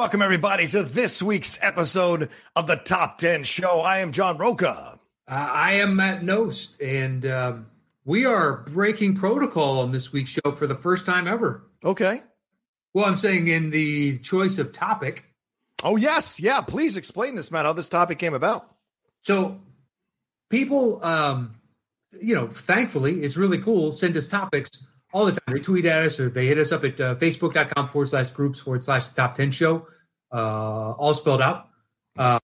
Welcome, everybody, to this week's episode of the Top 10 Show. I am John Rocha. Uh, I am Matt Knost, and um, we are breaking protocol on this week's show for the first time ever. Okay. Well, I'm saying in the choice of topic. Oh, yes. Yeah. Please explain this, Matt, how this topic came about. So, people, um, you know, thankfully, it's really cool, send us topics all the time. They tweet at us or they hit us up at uh, facebook.com forward slash groups forward slash top 10 show, uh, all spelled out. Um,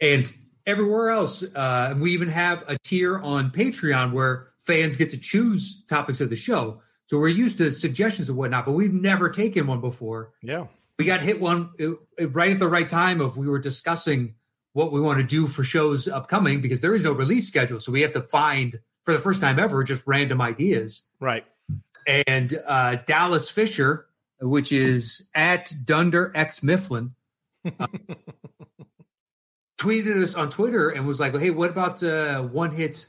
and everywhere else. Uh, and we even have a tier on Patreon where fans get to choose topics of the show. So we're used to suggestions and whatnot, but we've never taken one before. Yeah. We got hit one uh, right at the right time of we were discussing what we want to do for shows upcoming because there is no release schedule. So we have to find for the first time ever just random ideas. Right and uh, Dallas Fisher, which is at Dunder X Mifflin, uh, tweeted us on Twitter and was like, "Hey, what about uh, one hit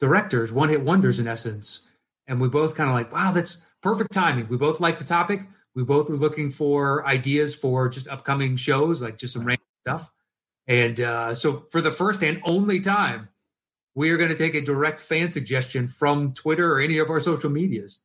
directors, one hit wonders in essence?" And we both kind of like, "Wow, that's perfect timing." We both like the topic. We both were looking for ideas for just upcoming shows, like just some random stuff. And uh, so, for the first and only time, we are going to take a direct fan suggestion from Twitter or any of our social medias.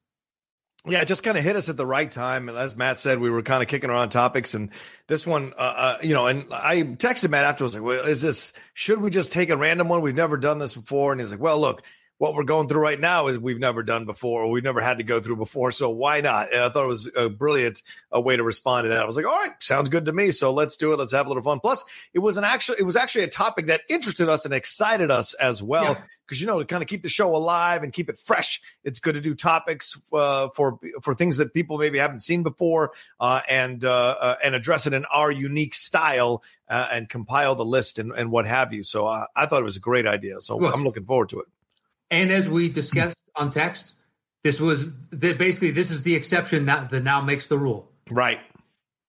Yeah, it just kind of hit us at the right time. And as Matt said, we were kind of kicking around topics, and this one, uh, uh, you know, and I texted Matt afterwards, like, well, is this, should we just take a random one? We've never done this before. And he's like, well, look, what we're going through right now is we've never done before, or we've never had to go through before. So why not? And I thought it was a brilliant uh, way to respond to that. I was like, all right, sounds good to me. So let's do it. Let's have a little fun. Plus, it was an actual, it was actually a topic that interested us and excited us as well. Yeah because you know to kind of keep the show alive and keep it fresh it's good to do topics uh, for for things that people maybe haven't seen before uh, and uh, uh and address it in our unique style uh, and compile the list and, and what have you so i thought it was a great idea so i'm looking forward to it and as we discussed on text, this was the, basically this is the exception that, that now makes the rule. Right.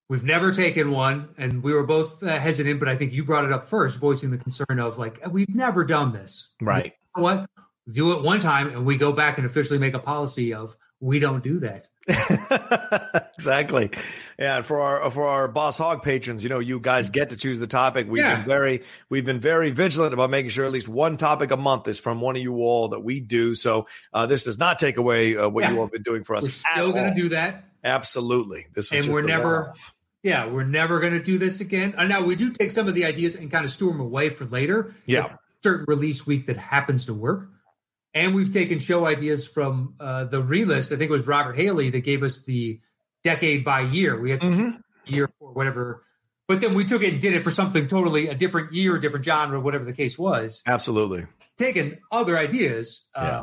We've never taken one, and we were both uh, hesitant. But I think you brought it up first, voicing the concern of like we've never done this. Right. You know what? Do it one time, and we go back and officially make a policy of we don't do that. exactly. Yeah, and for our for our Boss Hog patrons, you know, you guys get to choose the topic. We've yeah. been very we've been very vigilant about making sure at least one topic a month is from one of you all that we do. So uh, this does not take away uh, what yeah. you all have been doing for us. We're still going to do that. Absolutely. This and we're never. Yeah, we're never going to do this again. And now we do take some of the ideas and kind of store them away for later. Yeah, certain release week that happens to work. And we've taken show ideas from uh, the relist. I think it was Robert Haley that gave us the decade by year. We had mm-hmm. year for whatever, but then we took it and did it for something totally a different year, different genre, whatever the case was. Absolutely. Taking other ideas. Uh, yeah.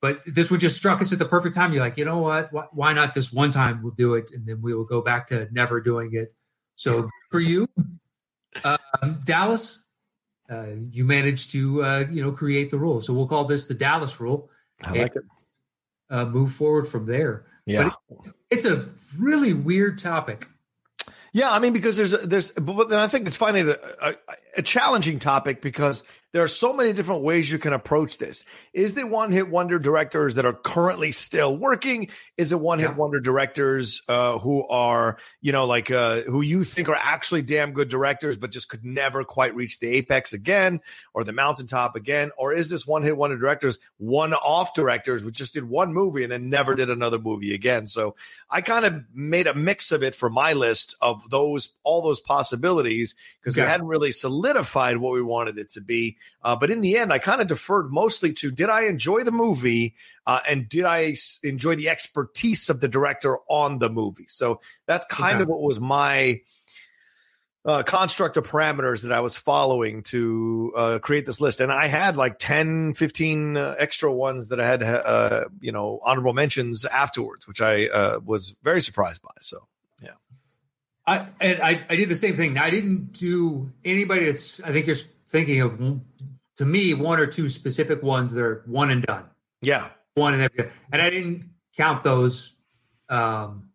but this one just struck us at the perfect time. You're like, you know what? Why, why not this one time we'll do it and then we will go back to never doing it. So for you, um, Dallas, uh, you managed to uh, you know create the rule. So we'll call this the Dallas rule. I like and, it. Uh, move forward from there. Yeah, it, it's a really weird topic. Yeah, I mean because there's there's but then I think it's finding a, a, a challenging topic because there are so many different ways you can approach this. Is there one hit wonder directors that are currently still working? Is it one hit yeah. wonder directors uh, who are, you know, like uh, who you think are actually damn good directors, but just could never quite reach the apex again or the mountaintop again? Or is this one hit wonder directors, one off directors who just did one movie and then never did another movie again? So I kind of made a mix of it for my list of those, all those possibilities because okay. we hadn't really solidified what we wanted it to be. Uh, but in the end, I kind of deferred mostly to did I enjoy the movie uh, and did I s- enjoy the expertise of the director on the movie? So that's kind okay. of what was my uh, construct of parameters that I was following to uh, create this list. And I had like 10, 15 uh, extra ones that I had, uh, you know, honorable mentions afterwards, which I uh, was very surprised by. So, yeah. I, and I, I did the same thing. I didn't do anybody that's, I think you're thinking of, to me, one or two specific ones that are one and done. Yeah. One and every, and I didn't count those. Um,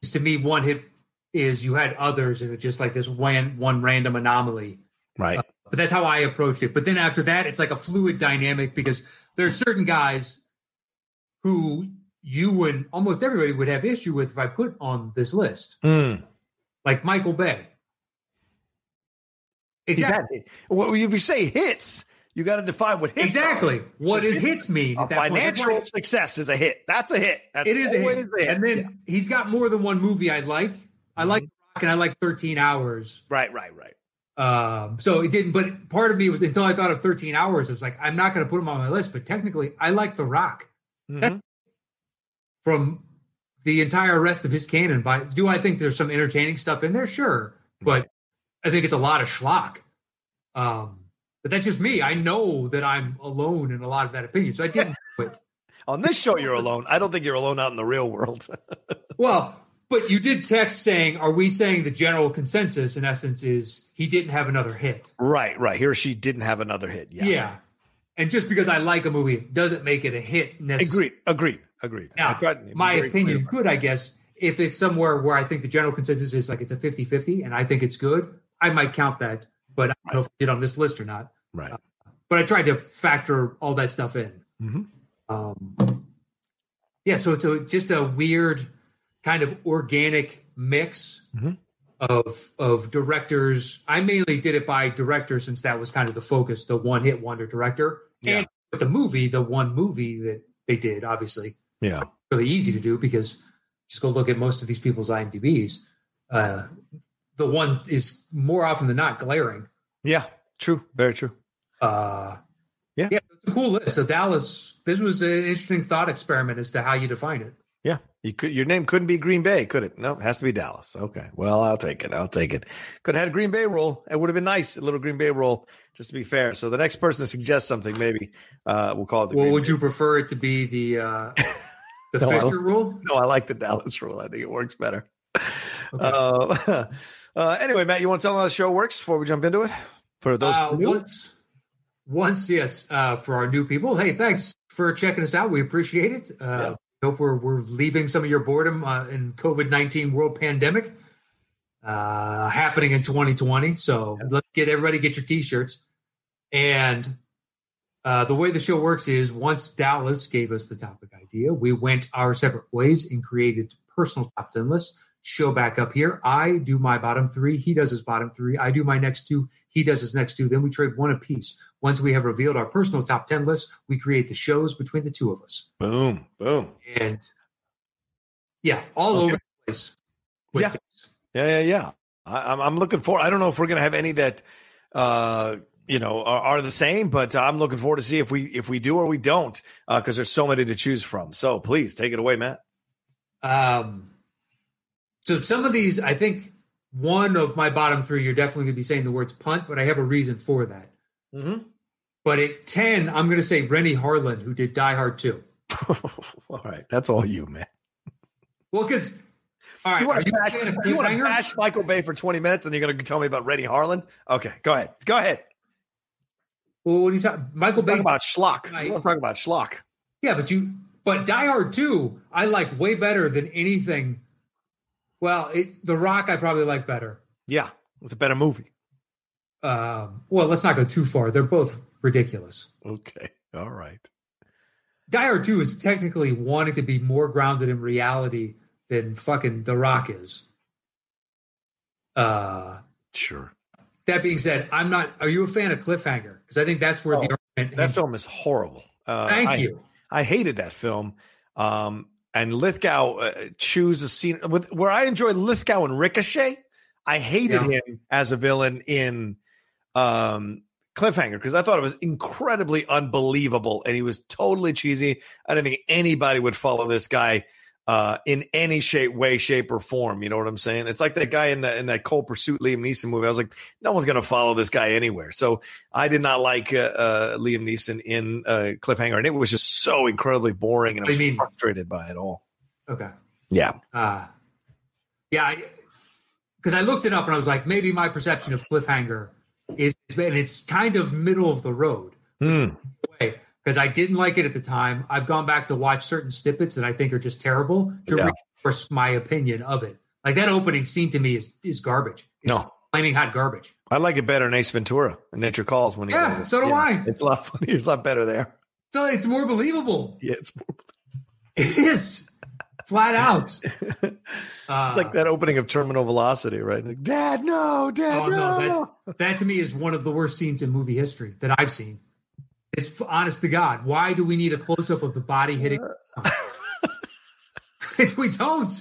to me, one hit is you had others and it's just like this one one random anomaly. Right. Uh, but that's how I approached it. But then after that, it's like a fluid dynamic because there's certain guys who you and almost everybody would have issue with if I put on this list. Mm. Like Michael Bay. Exactly. Well, if you say hits, you got to define what hits. Exactly. Are. What does hits mean? A financial point? success is a hit. That's a hit. That's it is a hit. a hit. And then yeah. he's got more than one movie I like. I like mm-hmm. Rock and I like 13 Hours. Right, right, right. Um, so it didn't, but part of me was until I thought of 13 Hours, it was like, I'm not going to put them on my list, but technically I like The Rock. Mm-hmm. From the entire rest of his canon. By do I think there's some entertaining stuff in there? Sure, but I think it's a lot of schlock. Um, but that's just me. I know that I'm alone in a lot of that opinion, so I didn't. But on this show, you're alone. I don't think you're alone out in the real world. well, but you did text saying, "Are we saying the general consensus in essence is he didn't have another hit?" Right, right. He or she didn't have another hit. Yes. Yeah. And just because I like a movie doesn't make it a hit necessarily. Agreed. Agreed. Agreed. Now, my opinion could, I guess, if it's somewhere where I think the general consensus is like it's a 50 50 and I think it's good, I might count that. But I don't know if I did on this list or not. Right. Uh, but I tried to factor all that stuff in. Mm-hmm. Um, yeah. So it's a, just a weird kind of organic mix mm-hmm. of of directors. I mainly did it by director since that was kind of the focus, the one hit wonder director. Yeah. And the movie, the one movie that they did, obviously. Yeah. Really easy to do because just go look at most of these people's IMDb's. Uh, the one is more often than not glaring. Yeah, true. Very true. Uh, yeah. Yeah, it's a cool list. So Dallas, this was an interesting thought experiment as to how you define it. Yeah, you could. Your name couldn't be Green Bay, could it? No, it has to be Dallas. Okay, well, I'll take it. I'll take it. Could have had a Green Bay roll. It would have been nice, a little Green Bay roll, just to be fair. So the next person suggests something, maybe uh, we'll call it. The well, Green would Bay. you prefer it to be the uh, the no, Fisher rule? No, I like the Dallas rule. I think it works better. Okay. Uh, uh, anyway, Matt, you want to tell them how the show works before we jump into it? For those uh, once, once, yes, uh, for our new people. Hey, thanks for checking us out. We appreciate it. Uh, yeah hope we're, we're leaving some of your boredom uh, in COVID-19 world pandemic uh, happening in 2020. So let's get everybody get your t-shirts. And uh, the way the show works is once Dallas gave us the topic idea, we went our separate ways and created personal top 10 lists show back up here. I do my bottom three. He does his bottom three. I do my next two. He does his next two. Then we trade one apiece. Once we have revealed our personal top 10 list, we create the shows between the two of us. Boom, boom. And yeah, all okay. over the place. Yeah. This. yeah. Yeah, yeah, I, am I'm looking for, I don't know if we're going to have any that, uh, you know, are, are, the same, but I'm looking forward to see if we, if we do or we don't, because uh, there's so many to choose from. So please take it away, Matt. Um, so some of these, I think one of my bottom three, you're definitely going to be saying the words punt, but I have a reason for that. Mm-hmm. But at 10, I'm going to say Renny Harlin, who did Die Hard 2. all right. That's all you, man. Well, because, all right. You want, to bash, you want to bash Michael Bay for 20 minutes and you're going to tell me about Renny Harlin? Okay. Go ahead. Go ahead. Well, what are you talking Michael Bay. Talk about schlock. I, you want to talk about schlock. Yeah, but you, but Die Hard 2, I like way better than anything well, it, The Rock I probably like better. Yeah, it's a better movie. Um, well, let's not go too far. They're both ridiculous. Okay, all right. Die Hard 2 is technically wanting to be more grounded in reality than fucking The Rock is. Uh, sure. That being said, I'm not. Are you a fan of Cliffhanger? Because I think that's where oh, the argument. That film is horrible. Uh, Thank I, you. I hated that film. Um, and Lithgow uh, choose a scene with where I enjoy Lithgow and Ricochet. I hated yeah. him as a villain in um, Cliffhanger because I thought it was incredibly unbelievable and he was totally cheesy. I didn't think anybody would follow this guy uh, in any shape, way, shape, or form. You know what I'm saying? It's like that guy in the, in that Cold Pursuit Liam Neeson movie. I was like, no one's going to follow this guy anywhere. So I did not like uh, uh, Liam Neeson in uh, Cliffhanger, and it was just so incredibly boring, and I was mean- frustrated by it all. Okay. Yeah, Uh, yeah, because I, looked it up and I was like, maybe my perception of Cliffhanger is, and it's kind of middle of the road. Hmm. Because I didn't like it at the time. I've gone back to watch certain snippets that I think are just terrible to Yeah. reinforce my opinion of it. Like that opening scene to me is is garbage. It's No. flaming hot garbage. I like it better in Ace Ventura and Nature Calls when he. Yeah, so do I. It's a lot funnier. It's a lot better there. So it's more believable. Yeah, it's, more. It is flat out. it's Uh, like that opening of Terminal Velocity, right? Like, Dad, no, Dad, Oh no. no, that that to me is one of the worst scenes in movie history that I've seen. It's honest to God. Why do we need a close up of the body hitting? Uh. we don't.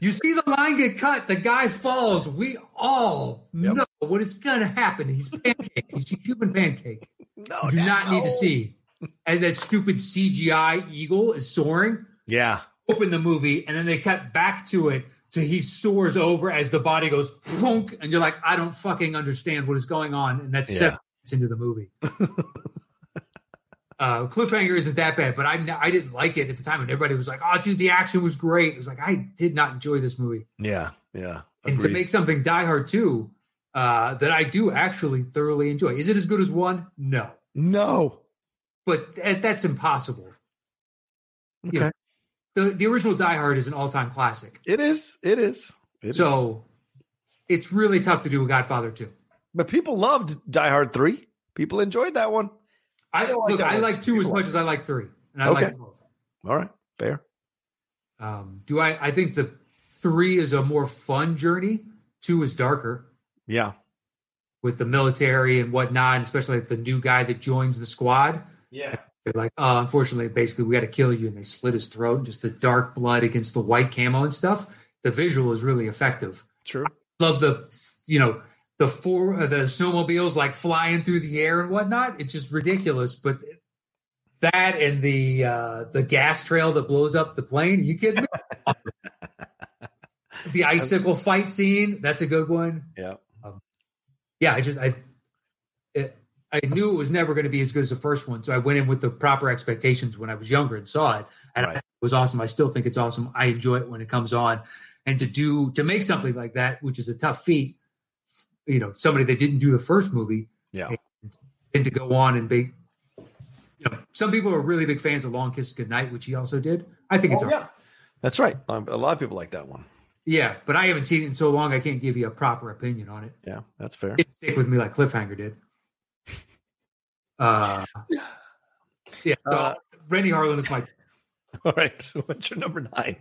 You see the line get cut. The guy falls. We all Yep. know what is going to happen. He's pancake. He's a human pancake. no, You do Dad, not need to see. And that stupid CGI eagle is soaring. Yeah, Open the movie, and then they cut back to it So he soars over as the body goes funk, and you're like, I don't fucking understand what is going on, and that's Yeah. seven minutes into the movie. uh, Cliffhanger isn't that bad, but I I didn't like it at the time, and everybody was like, "Oh, dude, the action was great." It was like I did not enjoy this movie, yeah, yeah. and to make something Die Hard two uh, that I do actually thoroughly enjoy. Is it as good as one? No, no. but that, that's impossible. Okay. Yeah. The the original Die Hard is an all time classic. It is. It is. It is. So it's really tough to do a Godfather 2. But people loved Die Hard 3. People enjoyed that one. I don't like look, I like two as much like as I like three. And I Okay. like both. All right. Fair. Um, do I I think the three is a more fun journey. Two is darker Yeah. with the military and whatnot, and especially like the new guy that joins the squad. Yeah. They're like, oh, unfortunately, basically, we got to kill you. And they slit his throat, and just the dark blood against the white camo and stuff. The visual is really effective. True. love the you know the four uh, the snowmobiles like flying through the air and whatnot. It's just ridiculous. But that and the uh, the gas trail that blows up the plane. you kidding me? the icicle fight scene. That's a good one. Yeah. Yeah, I just I it, I knew it was never going to be as good as the first one, so I went in with the proper expectations when I was younger and saw it, and Right. it was awesome. I still think it's awesome. I enjoy it when it comes on, and to do to make something like that, which is a tough feat, you know, somebody that didn't do the first movie, Yeah. and to go on and be, you know, some people are really big fans of Long Kiss Goodnight, which he also did. I think it's Oh, yeah. That's right. Um, a lot of people like that one. yeah, but I haven't seen it in so long, I can't give you a proper opinion on it. Yeah. That's fair. It didn't stick with me like Cliffhanger did. Uh, yeah. So Uh, Renny Harlin is my All right. What's your number nine?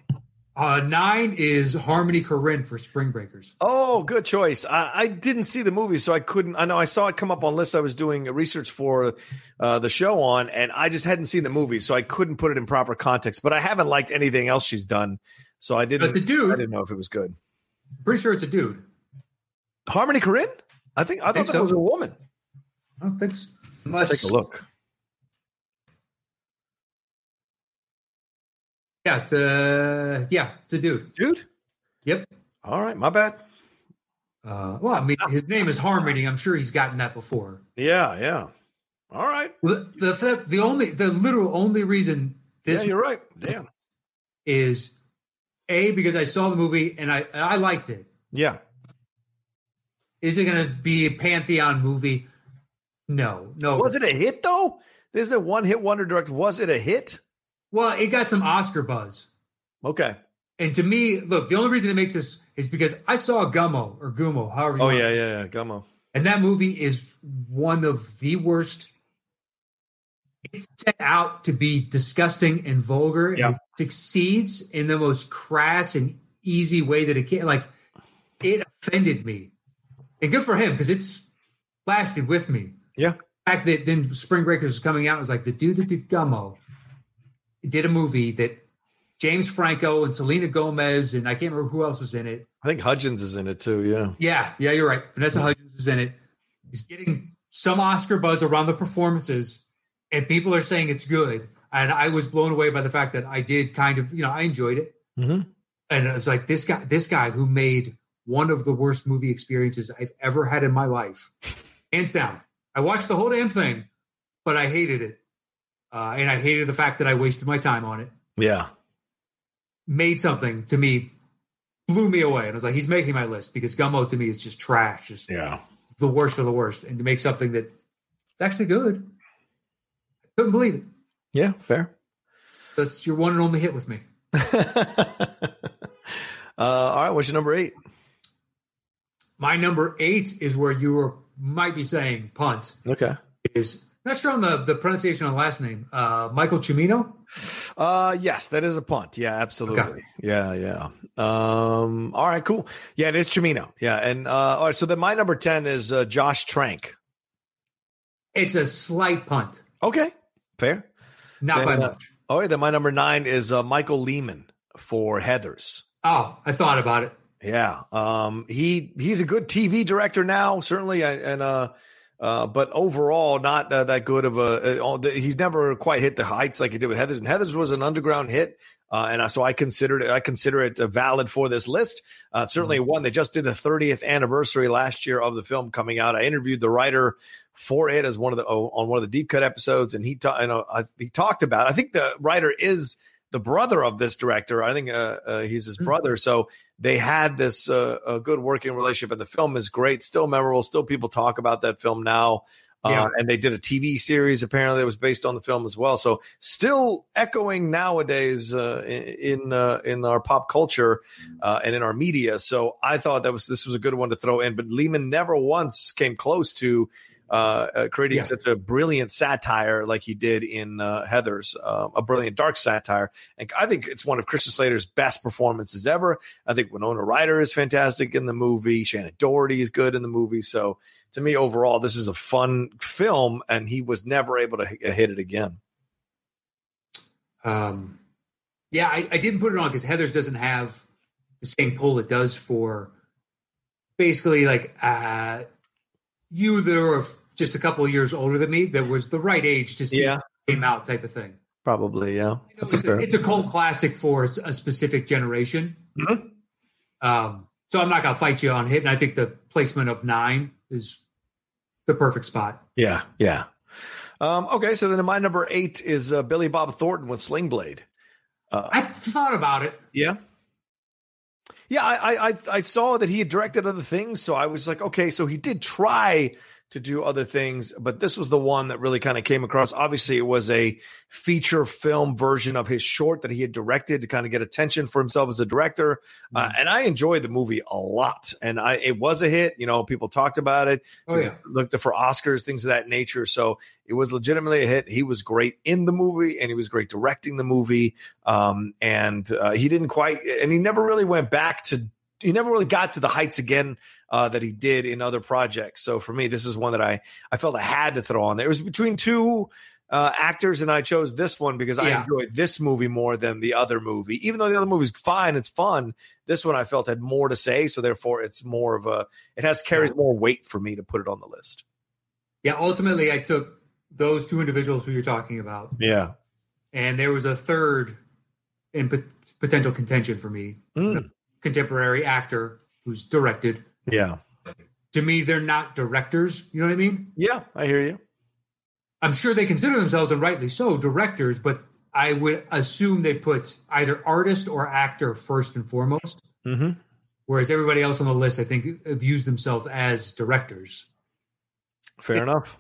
Uh, nine is Harmony Korine for Spring Breakers. Oh, good choice. I, I didn't see the movie, so I couldn't. I know I saw it come up on lists I was doing research for uh, the show on, and I just hadn't seen the movie, so I couldn't put it in proper context. But I haven't liked anything else she's done, so I didn't. But the dude, I didn't know if it was good. pretty sure it's a dude. Harmony Korine? I think I thought Think that so. was a woman. I don't think so. Let's take a look. Yeah, it's a, yeah, it's a dude. Dude. Yep. All right, my bad. Uh, well, I mean, his name is Harmony. I'm sure he's gotten that before. Yeah, yeah. All right. The, the, the only, the literal only reason this yeah, you're right. Damn. is a because I saw the movie and I and I liked it. Yeah. Is it going to be a pantheon movie? No, no. Was it a hit though? This is a one hit wonder director. Was it a hit? Well, it got some Oscar buzz. Okay. And to me, look, the only reason it makes this is because I saw Gummo or Gumo, however you Oh yeah, yeah, yeah. Gummo. And that movie is one of the worst. It's set out to be disgusting and vulgar. and Yeah. it succeeds in the most crass and easy way that it can. Like, it offended me. And good for him because it's lasted with me. Yeah. The fact that then Spring Breakers was coming out was like the dude that did Gummo did a movie that James Franco and Selena Gomez and I can't remember who else is in it. I think Hudgens is in it too. Yeah. Yeah, yeah, you're right. Vanessa Hudgens is in it. He's getting some Oscar buzz around the performances, and people are saying it's good. and I was blown away by the fact that I did kind of, you know, I enjoyed it, Mm-hmm. and it was like this guy, this guy who made one of the worst movie experiences I've ever had in my life, hands down. I watched the whole damn thing, but I hated it, uh, and I hated the fact that I wasted my time on it. Yeah. Made something to me, blew me away, and I was like, he's making my list because Gummo to me is just trash, just Yeah. the worst of the worst, and to make something that it's actually good, I couldn't believe it. Yeah. Fair. So that's your one and only hit with me. uh, all right. What's your number eight? My number eight is where you were might be saying punt Okay. is not sure on the, the pronunciation on the last name. Uh, Michael Cimino. Uh, yes, that is a punt. Yeah, absolutely. Okay. Yeah, yeah. Um, all right, cool. Yeah, it is Chimino. Yeah, and uh, all right. So then my number ten is uh, Josh Trank. It's a slight punt, Okay, fair. not Then, by uh, much. All right, then my number nine is uh, Michael Lehmann for Heathers. Oh, I thought about it. Yeah, um, he he's a good TV director now, certainly, and, uh, uh, but overall not uh, that good of a. Uh, all the- he's never quite hit the heights like he did with Heathers, and Heathers was an underground hit, uh, and so I considered it, I consider it uh, valid for this list. Uh, certainly one. They just did the 30th anniversary last year of the film coming out. I interviewed the writer for it as one of the oh, on one of the deep cut episodes, and he ta- you know I, he talked about. I think the writer is the brother of this director. I think he's his Hmm. brother. So they had this uh, a good working relationship, and the film is great, still memorable. Still, people talk about that film now. Uh, and they did a TV series apparently that was based on the film as well. So still echoing nowadays uh, in in, uh, in our pop culture uh, and in our media. So I thought that was this was a good one to throw in. But Lehmann never once came close to uh, uh, creating Yeah. such a brilliant satire like he did in uh, Heathers, uh, a brilliant dark satire. And I think it's one of Christian Slater's best performances ever. I think Winona Ryder is fantastic in the movie. Shannen Doherty is good in the movie. So to me, overall, this is a fun film, and he was never able to h- hit it again. Um, yeah, I, I didn't put it on because Heathers doesn't have the same pull it does for basically like uh, you that are just a couple of years older than me that was the right age to see Yeah. it came out type of thing. Probably, yeah. You know, it's, a, it's a cult classic for a specific generation. Mhm. Um, so I'm not going to fight you on hit. And I think the placement of nine is the perfect spot. Yeah, yeah. Um, okay, so then my number eight is uh, Billy Bob Thornton with Sling Blade. Uh, I thought about it. Yeah. Yeah, I, I I saw that he had directed other things, so I was like, okay, so he did try to do other things, but this was the one that really kind of came across. Obviously, it was a feature film version of his short that he had directed to kind of get attention for himself as a director, uh, and I enjoyed the movie a lot. And I it was a hit. You know, people talked about it Oh, yeah. looked for Oscars, things of that nature. So it was legitimately a hit. He was great in the movie, and he was great directing the movie. Um, and uh, he didn't quite, and he never really went back to. He never really got to the heights again uh, that he did in other projects. So for me, this is one that I I felt I had to throw on there. It was between two uh, actors, and I chose this one because I enjoyed this movie more than the other movie. Even though the other movie's fine, it's fun. This one I felt had more to say, so therefore it's more of a. It has carries more weight for me to put it on the list. Yeah. Ultimately, I took those two individuals who you're talking about, Yeah. and there was a third in pot- potential contention for me Mm. contemporary actor who's directed. Yeah. To me, they're not directors. You know what I mean? Yeah, I hear you. I'm sure they consider themselves, and rightly so, directors, but I would assume they put either artist or actor first and foremost. Mm-hmm. Whereas everybody else on the list, I think, views themselves as directors. Fair enough.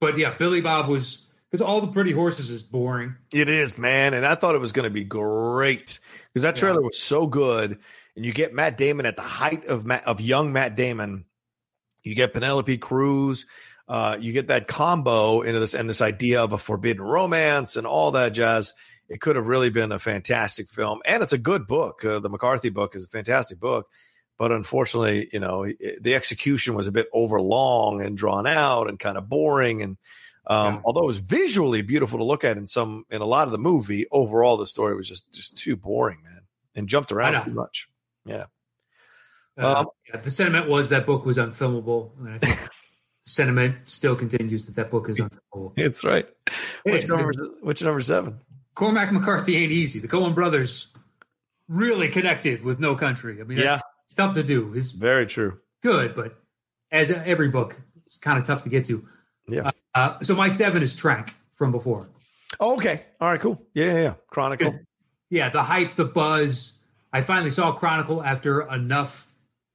But yeah, Billy Bob was because all the pretty horses is boring. It is, man. And I thought it was going to be great because that Yeah. trailer was so good. And you get Matt Damon at the height of Matt, of young Matt Damon. You get Penelope Cruz. Uh, you get that combo into this and this idea of a forbidden romance and all that jazz. It could have really been a fantastic film, and it's a good book. Uh, the McCarthy book is a fantastic book, but unfortunately, you know, it- the execution was a bit overlong and drawn out and kind of boring. And um, Yeah. although it was visually beautiful to look at in some in a lot of the movie, overall the story was just just too boring, man, and jumped around too much. Uh, Um, yeah, the sentiment was that book was unfilmable, and I think the sentiment still continues that that book is unfilmable. It's right. Which number? Which number seven? Cormac McCarthy ain't easy. The Coen brothers really connected with No Country. I mean, that's Yeah. it's tough to do. It's Very true. good, but as every book, it's kind of tough to get to. Yeah. Uh, so my seven is Trank from before. Oh, okay. All right. Cool. Yeah. Yeah. yeah. Chronicle. Yeah, the hype, the buzz. I finally saw Chronicle after enough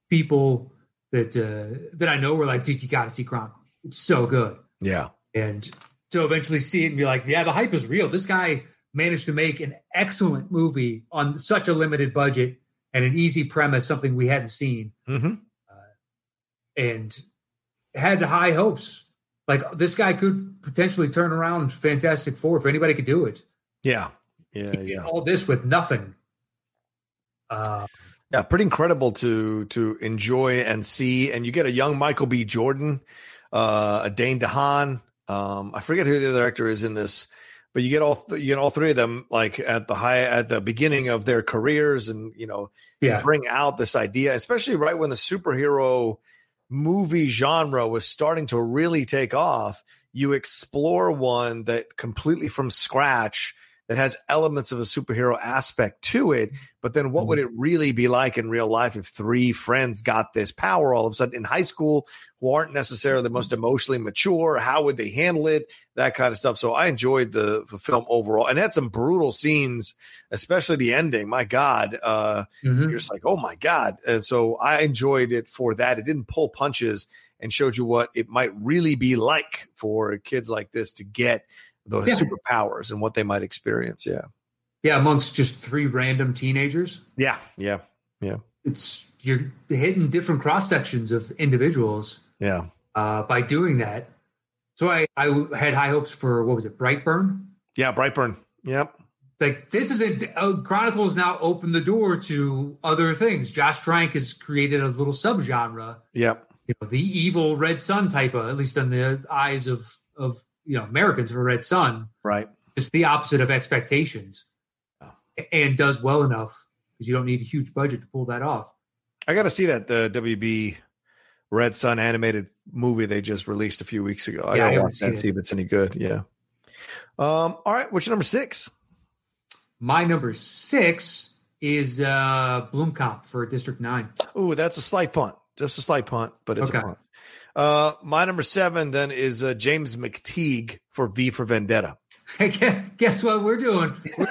people that uh, that I know were like, "Dude, you got to see Chronicle. It's so good." Yeah. And to eventually see it and be like, "Yeah, the hype is real. This guy managed to make an excellent movie on such a limited budget and an easy premise, something we hadn't seen, Mm-hmm. and had high hopes. Like this guy could potentially turn around Fantastic Four if anybody could do it. Yeah. Yeah. Yeah. all this with nothing. Uh, Yeah. Pretty incredible to to enjoy and see. And you get a young Michael B. Jordan, uh, a Dane DeHaan. Um, I forget who the other actor is in this, but you get all th- you get all three of them like at the high at the beginning of their careers, and you know yeah, bring out this idea, especially right when the superhero movie genre was starting to really take off. You explore one that completely from scratch that has elements of a superhero aspect to it. But then what would it really be like in real life if three friends got this power all of a sudden in high school who aren't necessarily the most emotionally mature? How would they handle it? That kind of stuff. So I enjoyed the, the film overall and had some brutal scenes, especially the ending. My God. Uh, Mhm. you're just like, oh my God. And so I enjoyed it for that. It didn't pull punches and showed you what it might really be like for kids like this to get those Yeah. superpowers and what they might experience. Yeah. yeah, amongst just three random teenagers, Yeah. Yeah. Yeah. It's you're hitting different cross sections of individuals Yeah. uh, by doing that. So I, I had high hopes for what was it, Brightburn? Yeah. Brightburn. Yep. Like this is a uh, Chronicles now opened the door to other things. Josh Trank has created a little subgenre, Yep. you know, the evil Red Son type of, at least in the eyes of of you know Americans for Red Son, Right. just the opposite of expectations, Oh. and does well enough because you don't need a huge budget to pull that off. I got to see that the WB Red Son animated movie they just released a few weeks ago. I Yeah, got to haven't watch that and see if it's any good. Yeah. Um, all right. What's your number six? My number six is uh Blomkamp for District Nine. Ooh, that's a slight punt. Just a slight punt, but it's Okay. a punt. Uh, my number seven then is uh, James McTeigue for V for Vendetta. Guess what we're doing? We're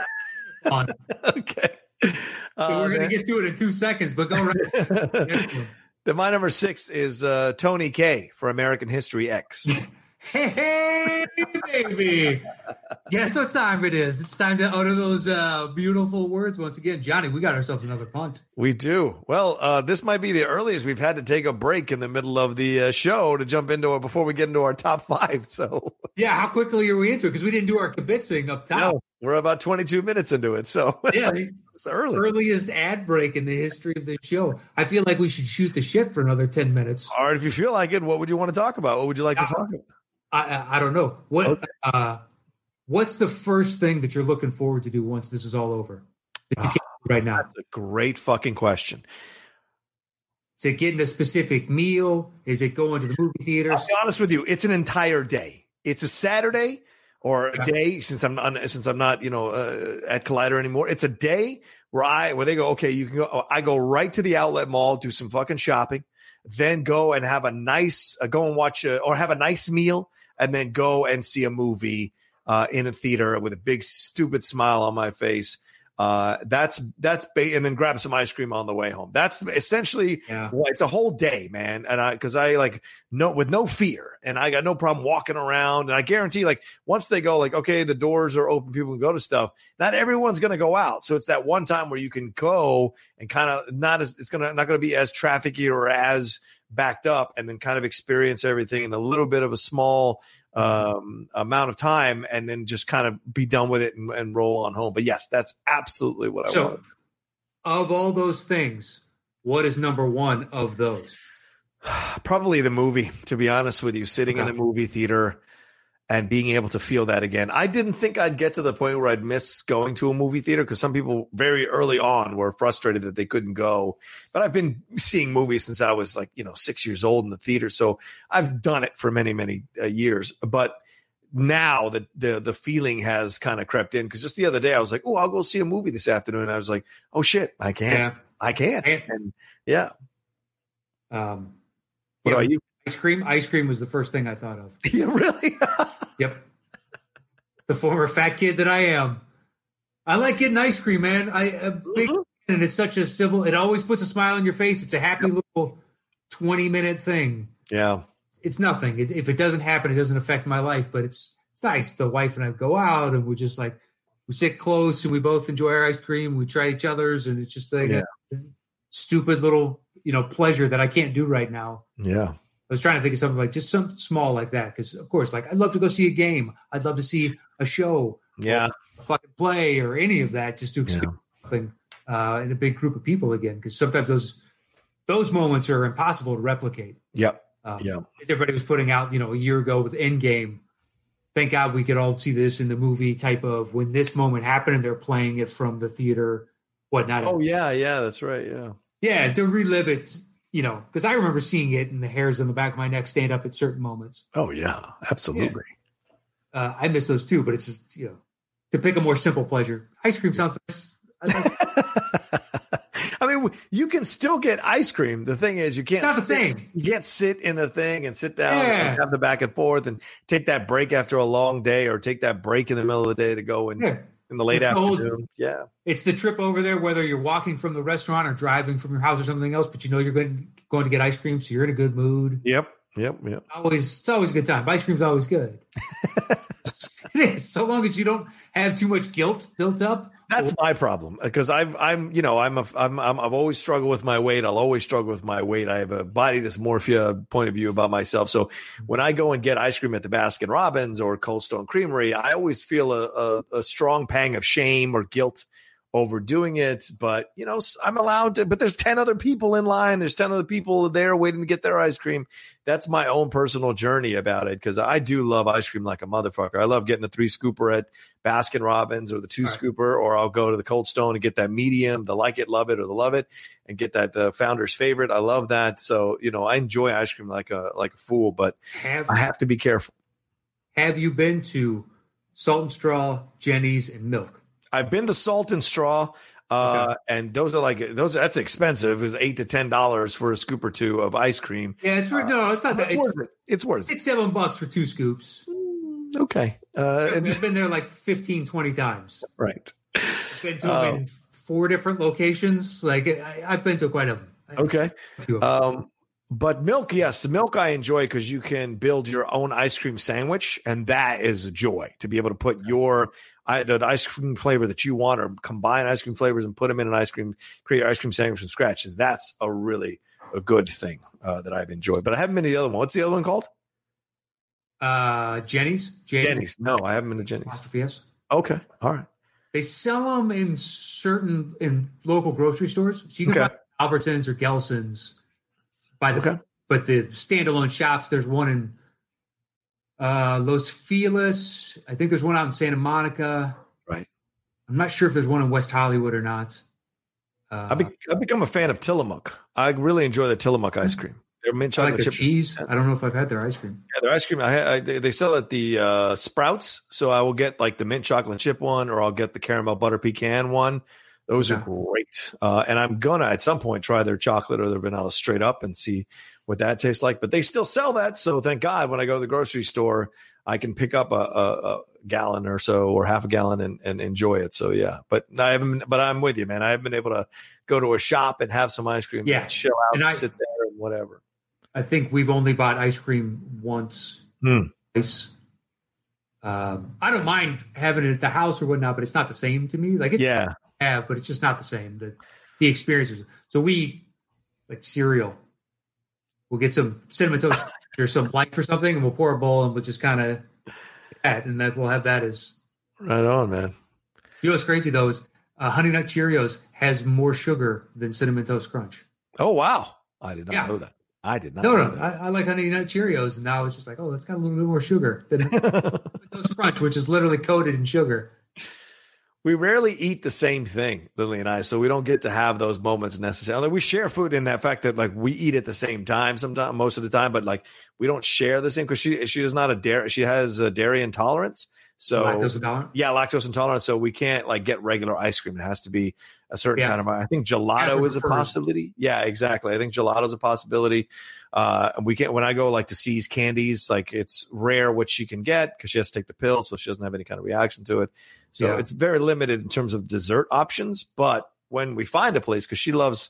on. okay. So Uh, we're gonna then- get to it in two seconds, but go right. then my number six is uh, Tony Kaye for American History X. hey, baby! Guess what time it is? It's time to utter those uh, beautiful words once again, Johnny. We got ourselves another punt. we do. Well, uh, this might be the earliest we've had to take a break in the middle of the uh, show to jump into it before we get into our top five. So Yeah, how quickly are we into it? Because we didn't do our kibitzing up top. no, we're about 22 minutes into it. So Yeah, it's early. earliest ad break in the history of the show. I feel like we should shoot the shit for another ten minutes. All right. If you feel like it, what would you want to talk about? What would you like to talk about? I, I don't know what. Okay. Uh, what's the first thing that you're looking forward to do once this is all over? Ah. right now. That's a great fucking question. Is it getting a specific meal? Is it going to the movie I'll be honest with you. It's an entire day. It's a Saturday or a Yeah. day since I'm not, since I'm not, you know, uh, at Collider anymore. It's a day where I, where they go, okay, you can go, I go right to the outlet mall, do some fucking shopping, then go and have a nice, uh, go and watch a, or have a nice meal and then go and see a movie, uh, in a theater with a big stupid smile on my face. Uh, that's, that's, ba- and then grab some ice cream on the way home. That's essentially Yeah. well, it's a whole day, man. And I, cause I like no, with no fear and I got no problem walking around. And I guarantee like once they go like, okay, the doors are open, people can go to stuff. Not everyone's going to go out. So it's that one time where you can go and kind of not as, it's to, not going to be as trafficky or as backed up and then kind of experience everything in a little bit of a small, um, amount of time and then just kind of be done with it and, and roll on home. But yes, that's absolutely what I So, want. of all those things, what is number one of those? Probably the movie, to be honest with you, sitting in a movie theater and being able to feel that again. I didn't think I'd get to the point where I'd miss going to a movie theater because some people very early on were frustrated that they couldn't go. But I've been seeing movies since I was like, you know, six years old in the theater. So I've done it for many, many uh, years. But now the, the the feeling has kind of crept in because just the other day I was like, oh, I'll go see a movie this afternoon. And I was like, oh shit, I can't. Yeah. I can't. And yeah. Um, What yeah, about you? Ice cream. Ice cream was the first thing I thought of. Yeah, really? Yep. the former fat kid that I am. I like getting ice cream, man. I a big Mhm. and it's such a simple. It always puts a smile on your face. It's a happy little twenty minute thing. yeah. It's nothing. It, if it doesn't happen, it doesn't affect my life. But it's it's nice. The wife and I go out and we just like we sit close and we both enjoy our ice cream. We try each other's and it's just like Yeah. a stupid little you know pleasure that I can't do right now. Yeah. I was trying to think of something like just something small like that because, of course, like I'd love to go see a game. I'd love to see a show, Yeah. a fucking play, or any of that, just to experience something uh, in a big group of people again. Because sometimes those those moments are impossible to replicate. Yep. Um, Yeah. as everybody was putting out, you know, a year ago with Endgame. Thank God we could all see this in the movie type of when this moment happened and they're playing it from the theater, whatnot. Oh yeah, yeah, that's right. Yeah. Yeah, to relive it, you know, because I remember seeing it and the hairs on the back of my neck stand up at certain moments. Oh yeah, absolutely. Uh, I miss those too, but it's just, you know, to pick a more simple pleasure. Ice cream sounds nice. I like- I mean, you can still get ice cream. The thing is, you can't. It's not the sit- same. You can't sit in the thing and sit down Yeah. and have the back and forth and take that break after a long day, or take that break in the middle of the day to go and Yeah. In the late It's the whole- afternoon. yeah, It's the trip over there, whether you're walking from the restaurant or driving from your house or something else, but you know you're going, going to get ice cream, so you're in a good mood. yep, yep, yep. Always, it's always a good time. Ice cream's always good. it is, so long as you don't have too much guilt built up. That's my problem uh, because I've I'm you know I'm a I'm, I'm I've always struggled with my weight. I'll always struggle with my weight. I have a body dysmorphia point of view about myself. So when I go and get ice cream at the Baskin Robbins or Cold Stone Creamery, I always feel a, a, a strong pang of shame or guilt over doing it. But you know I'm allowed to. But there's ten other people in line. There's ten other people there waiting to get their ice cream. That's my own personal journey about it because I do love ice cream like a motherfucker. I love getting a three scooper at Baskin Robbins or the two scooper, or I'll go to the Cold Stone and get that medium, the like it, love it, or the love it, and get that uh, founder's favorite. I love that. So you know, I enjoy ice cream like a like a fool, but Have I have to be careful. Have you been to Salt and Straw, Jeni's, and Milk? I've been to Salt and Straw. Uh, and those are like those. That's expensive. It's eight to ten dollars for a scoop or two of ice cream. Yeah, it's worth no, it's not that. It's It's worth it. It's worth it. six, seven bucks for two scoops. Mm, Okay. Uh, it's I've been there like 15, 20 times. right. I've been to them in four different locations. Like I, I've been to quite a, a Okay. them. Um, but milk, yes, milk I enjoy because you can build your own ice cream sandwich, and that is a joy to be able to put your I, the, the ice cream flavor that you want, or combine ice cream flavors and put them in an ice cream, create your ice cream sandwich from scratch. That's a really a good thing uh, that I've enjoyed. But I haven't been to the other one. What's the other one called? uh, Jeni's. J- Jeni's. No, I haven't been to Jeni's. Apostrophe S. Okay, all right. They sell them in certain in local grocery stores. So you can Okay. find Albertsons or Gelson's by the Okay. but the standalone shops. There's one in uh, Los Feliz. I think there's one out in Santa Monica. Right. I'm not sure if there's one in West Hollywood or not. Uh, I've, be, I've become a fan of Tillamook. I really enjoy the Tillamook ice cream. Their mint I like chocolate their chip cheese. I don't know if I've had their ice cream. Yeah, their ice cream. I, I they they sell at the uh, Sprouts, so I will get like the mint chocolate chip one, or I'll get the caramel butter pecan one. Those are great, uh, and I'm gonna at some point try their chocolate or their vanilla straight up and see what that tastes like. But they still sell that, so thank God when I go to the grocery store, I can pick up a, a, a gallon or so or half a gallon and, and enjoy it. So yeah, but I haven't. But I'm with you, man. I haven't been able to go to a shop and have some ice cream, Yeah. and chill out, And I- sit there and whatever. I think we've only bought ice cream once. Twice. Um, I don't mind having it at the house or whatnot, but it's not the same to me. Like it's Yeah, have, but it's just not the same. The the experiences. So we like cereal. We'll get some cinnamon toast or some life or something, and we'll pour a bowl and we'll just kind of that, and that we'll have that as. right on, man. You know what's crazy though is uh, Honey Nut Cheerios has more sugar than Cinnamon Toast Crunch. Oh wow! I did not Yeah. know that. I did not. No, know no, that. I, I like Honey Nut Cheerios, and now it's just like, oh, that's got a little bit more sugar than Toast Crunch, which is literally coated in sugar. We rarely eat the same thing, Lily and I, so we don't get to have those moments necessarily. We share food in that fact that like we eat at the same time sometimes, most of the time, but like we don't share the same because she she is not a dairy. She has a dairy intolerance, so Lactose intolerant. yeah, lactose intolerant. So we can't like get regular ice cream. It has to be a certain Yeah. kind of. I think gelato is a possibility. Yeah, exactly. I think gelato is a possibility. Uh, and we can't. When I go like to See's Candies, like it's rare what she can get because she has to take the pill, so she doesn't have any kind of reaction to it. So Yeah. it's very limited in terms of dessert options. But when we find a place, because she loves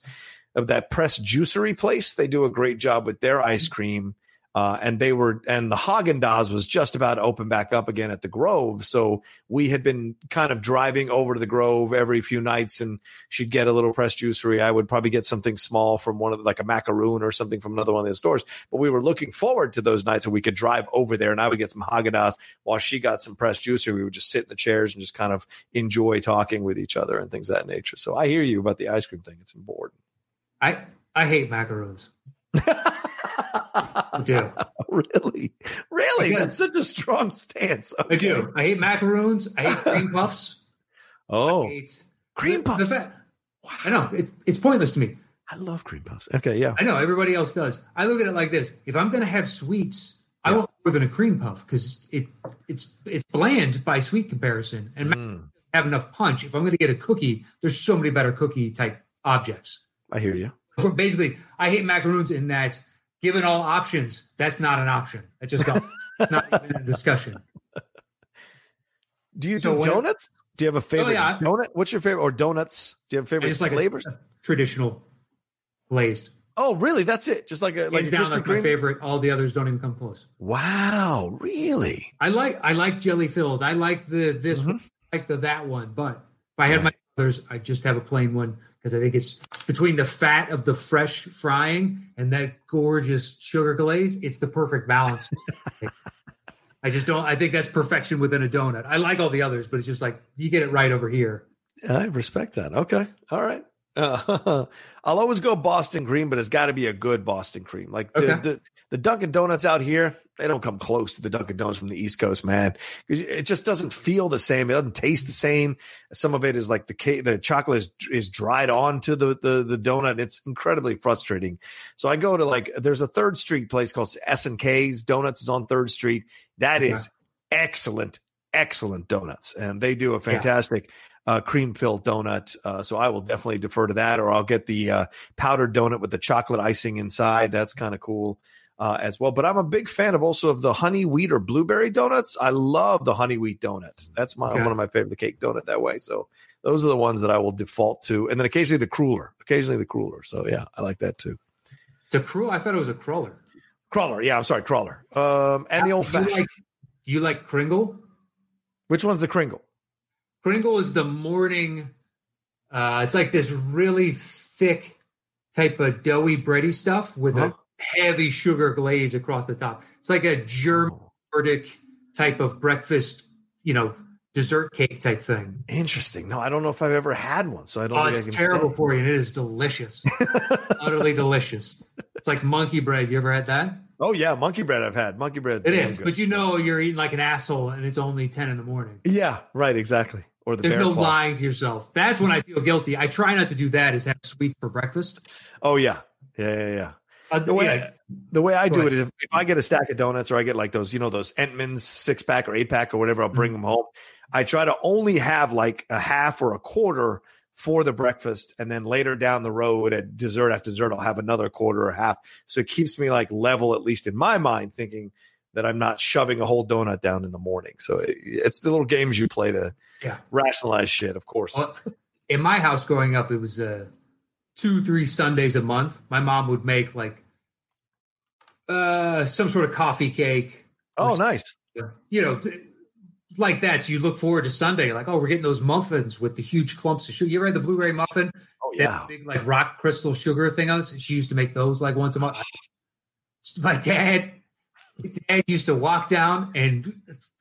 of that press juicery place, they do a great job with their ice mm. cream. Uh, and they were, and the Haagen Dazs was just about to open back up again at the Grove. So we had been kind of driving over to the Grove every few nights, and she'd get a little press juicery. I would probably get something small from one of the, like a macaroon or something from another one of the stores. But we were looking forward to those nights where we could drive over there, and I would get some Haagen Dazs while she got some press juicery. We would just sit in the chairs and just kind of enjoy talking with each other and things of that nature. So I hear you about the ice cream thing; it's important. I I hate macaroons. I do. really, really, Because- that's such a strong stance. I do. I hate macaroons. I hate cream puffs. Oh, I hate cream the- the puffs. I know it, it's pointless to me. I love cream puffs. Okay, yeah. I know everybody else does. I look at it like this: if I'm going to have sweets, I want more than a cream puff because it it's it's bland by sweet comparison, and Mm, have enough punch. If I'm going to get a cookie, there's so many better cookie type objects. I hear you. Basically, I hate macaroons in that, given all options, that's not an option. I just don't. not even a discussion. Do you So do donuts? Do you have a favorite yeah. donut? What's your favorite or donuts? Do you have favorite just like flavors? A, a traditional glazed. oh, really? That's it. Just like a like Hands down, that's my favorite. All the others don't even come close. Wow, really? I like I like jelly filled. I like the this Mm-hmm. one, I like the that one. But if I had my others, I just have a plain one because I think it's between the fat of the fresh frying and that gorgeous sugar glaze. It's the perfect balance. I just don't. I think that's perfection within a donut. I like all the others, but it's just like you get it right over here. I respect that. Okay, all right. Uh, I'll always go Boston cream, but it's got to be a good Boston cream. Like the, Okay. the the Dunkin' Donuts out here, they don't come close to the Dunkin' Donuts from the East Coast, man. It just doesn't feel the same. It doesn't taste the same. Some of it is like the cake, the chocolate is, is dried onto the, the the donut. It's incredibly frustrating. So I go to like there's a Third Street place called S and K's Donuts is on Third Street. That is excellent, excellent donuts, and they do a fantastic uh, cream filled donut. Uh, so I will definitely defer to that, or I'll get the uh, powdered donut with the chocolate icing inside. That's kind of cool uh, as well. But I'm a big fan of also of the honey wheat or blueberry donuts. I love the honey wheat donut. That's my Okay. one of my favorite cake donut that way. So those are the ones that I will default to, and then occasionally the cruller, occasionally the cruller. So yeah, I like that too. It's a cruel. I thought it was a crawler. Crawler, yeah, I'm sorry, crawler, um, and the old fashioned. like, do you like Kringle? Which one's the Kringle? Kringle is the morning. Uh, it's like this really thick type of doughy bready stuff with Uh-huh. a heavy sugar glaze across the top. It's like a German Oh, Nordic type of breakfast, you know, dessert cake type thing. interesting. No, I don't know if I've ever had one, so I don't. Oh, it's terrible for you, and it is delicious, utterly delicious. It's like monkey bread. You ever had that? Oh yeah, monkey bread I've had. Monkey bread. It is, good. but you know you're eating like an asshole, and it's only ten in the morning. yeah, right, exactly. Or the There's no lying to yourself. That's when I feel guilty. I try not to do that. Is have sweets for breakfast. Oh yeah, yeah, yeah, yeah. Uh, The way yeah, the way I Go do it is if, if I get a stack of donuts or I get like those, you know, those Entenmann's six pack or eight pack or whatever, I'll bring Mm-hmm. them home. I try to only have like a half or a quarter for the breakfast, and then later down the road at dessert after dessert, I'll have another quarter or half. So it keeps me like level, at least in my mind, thinking that I'm not shoving a whole donut down in the morning. So it, it's the little games you play to Yeah. rationalize shit, of course. Well, in my house growing up, it was uh, two, three Sundays a month. My mom would make like uh, some sort of coffee cake. oh, nice. You know, like that. So you look forward to Sunday, like, oh, we're getting those muffins with the huge clumps of sugar. You ever had the blueberry muffin? Oh That yeah. big like rock crystal sugar thing on this. She used to make those like once a month. My dad, my dad used to walk down and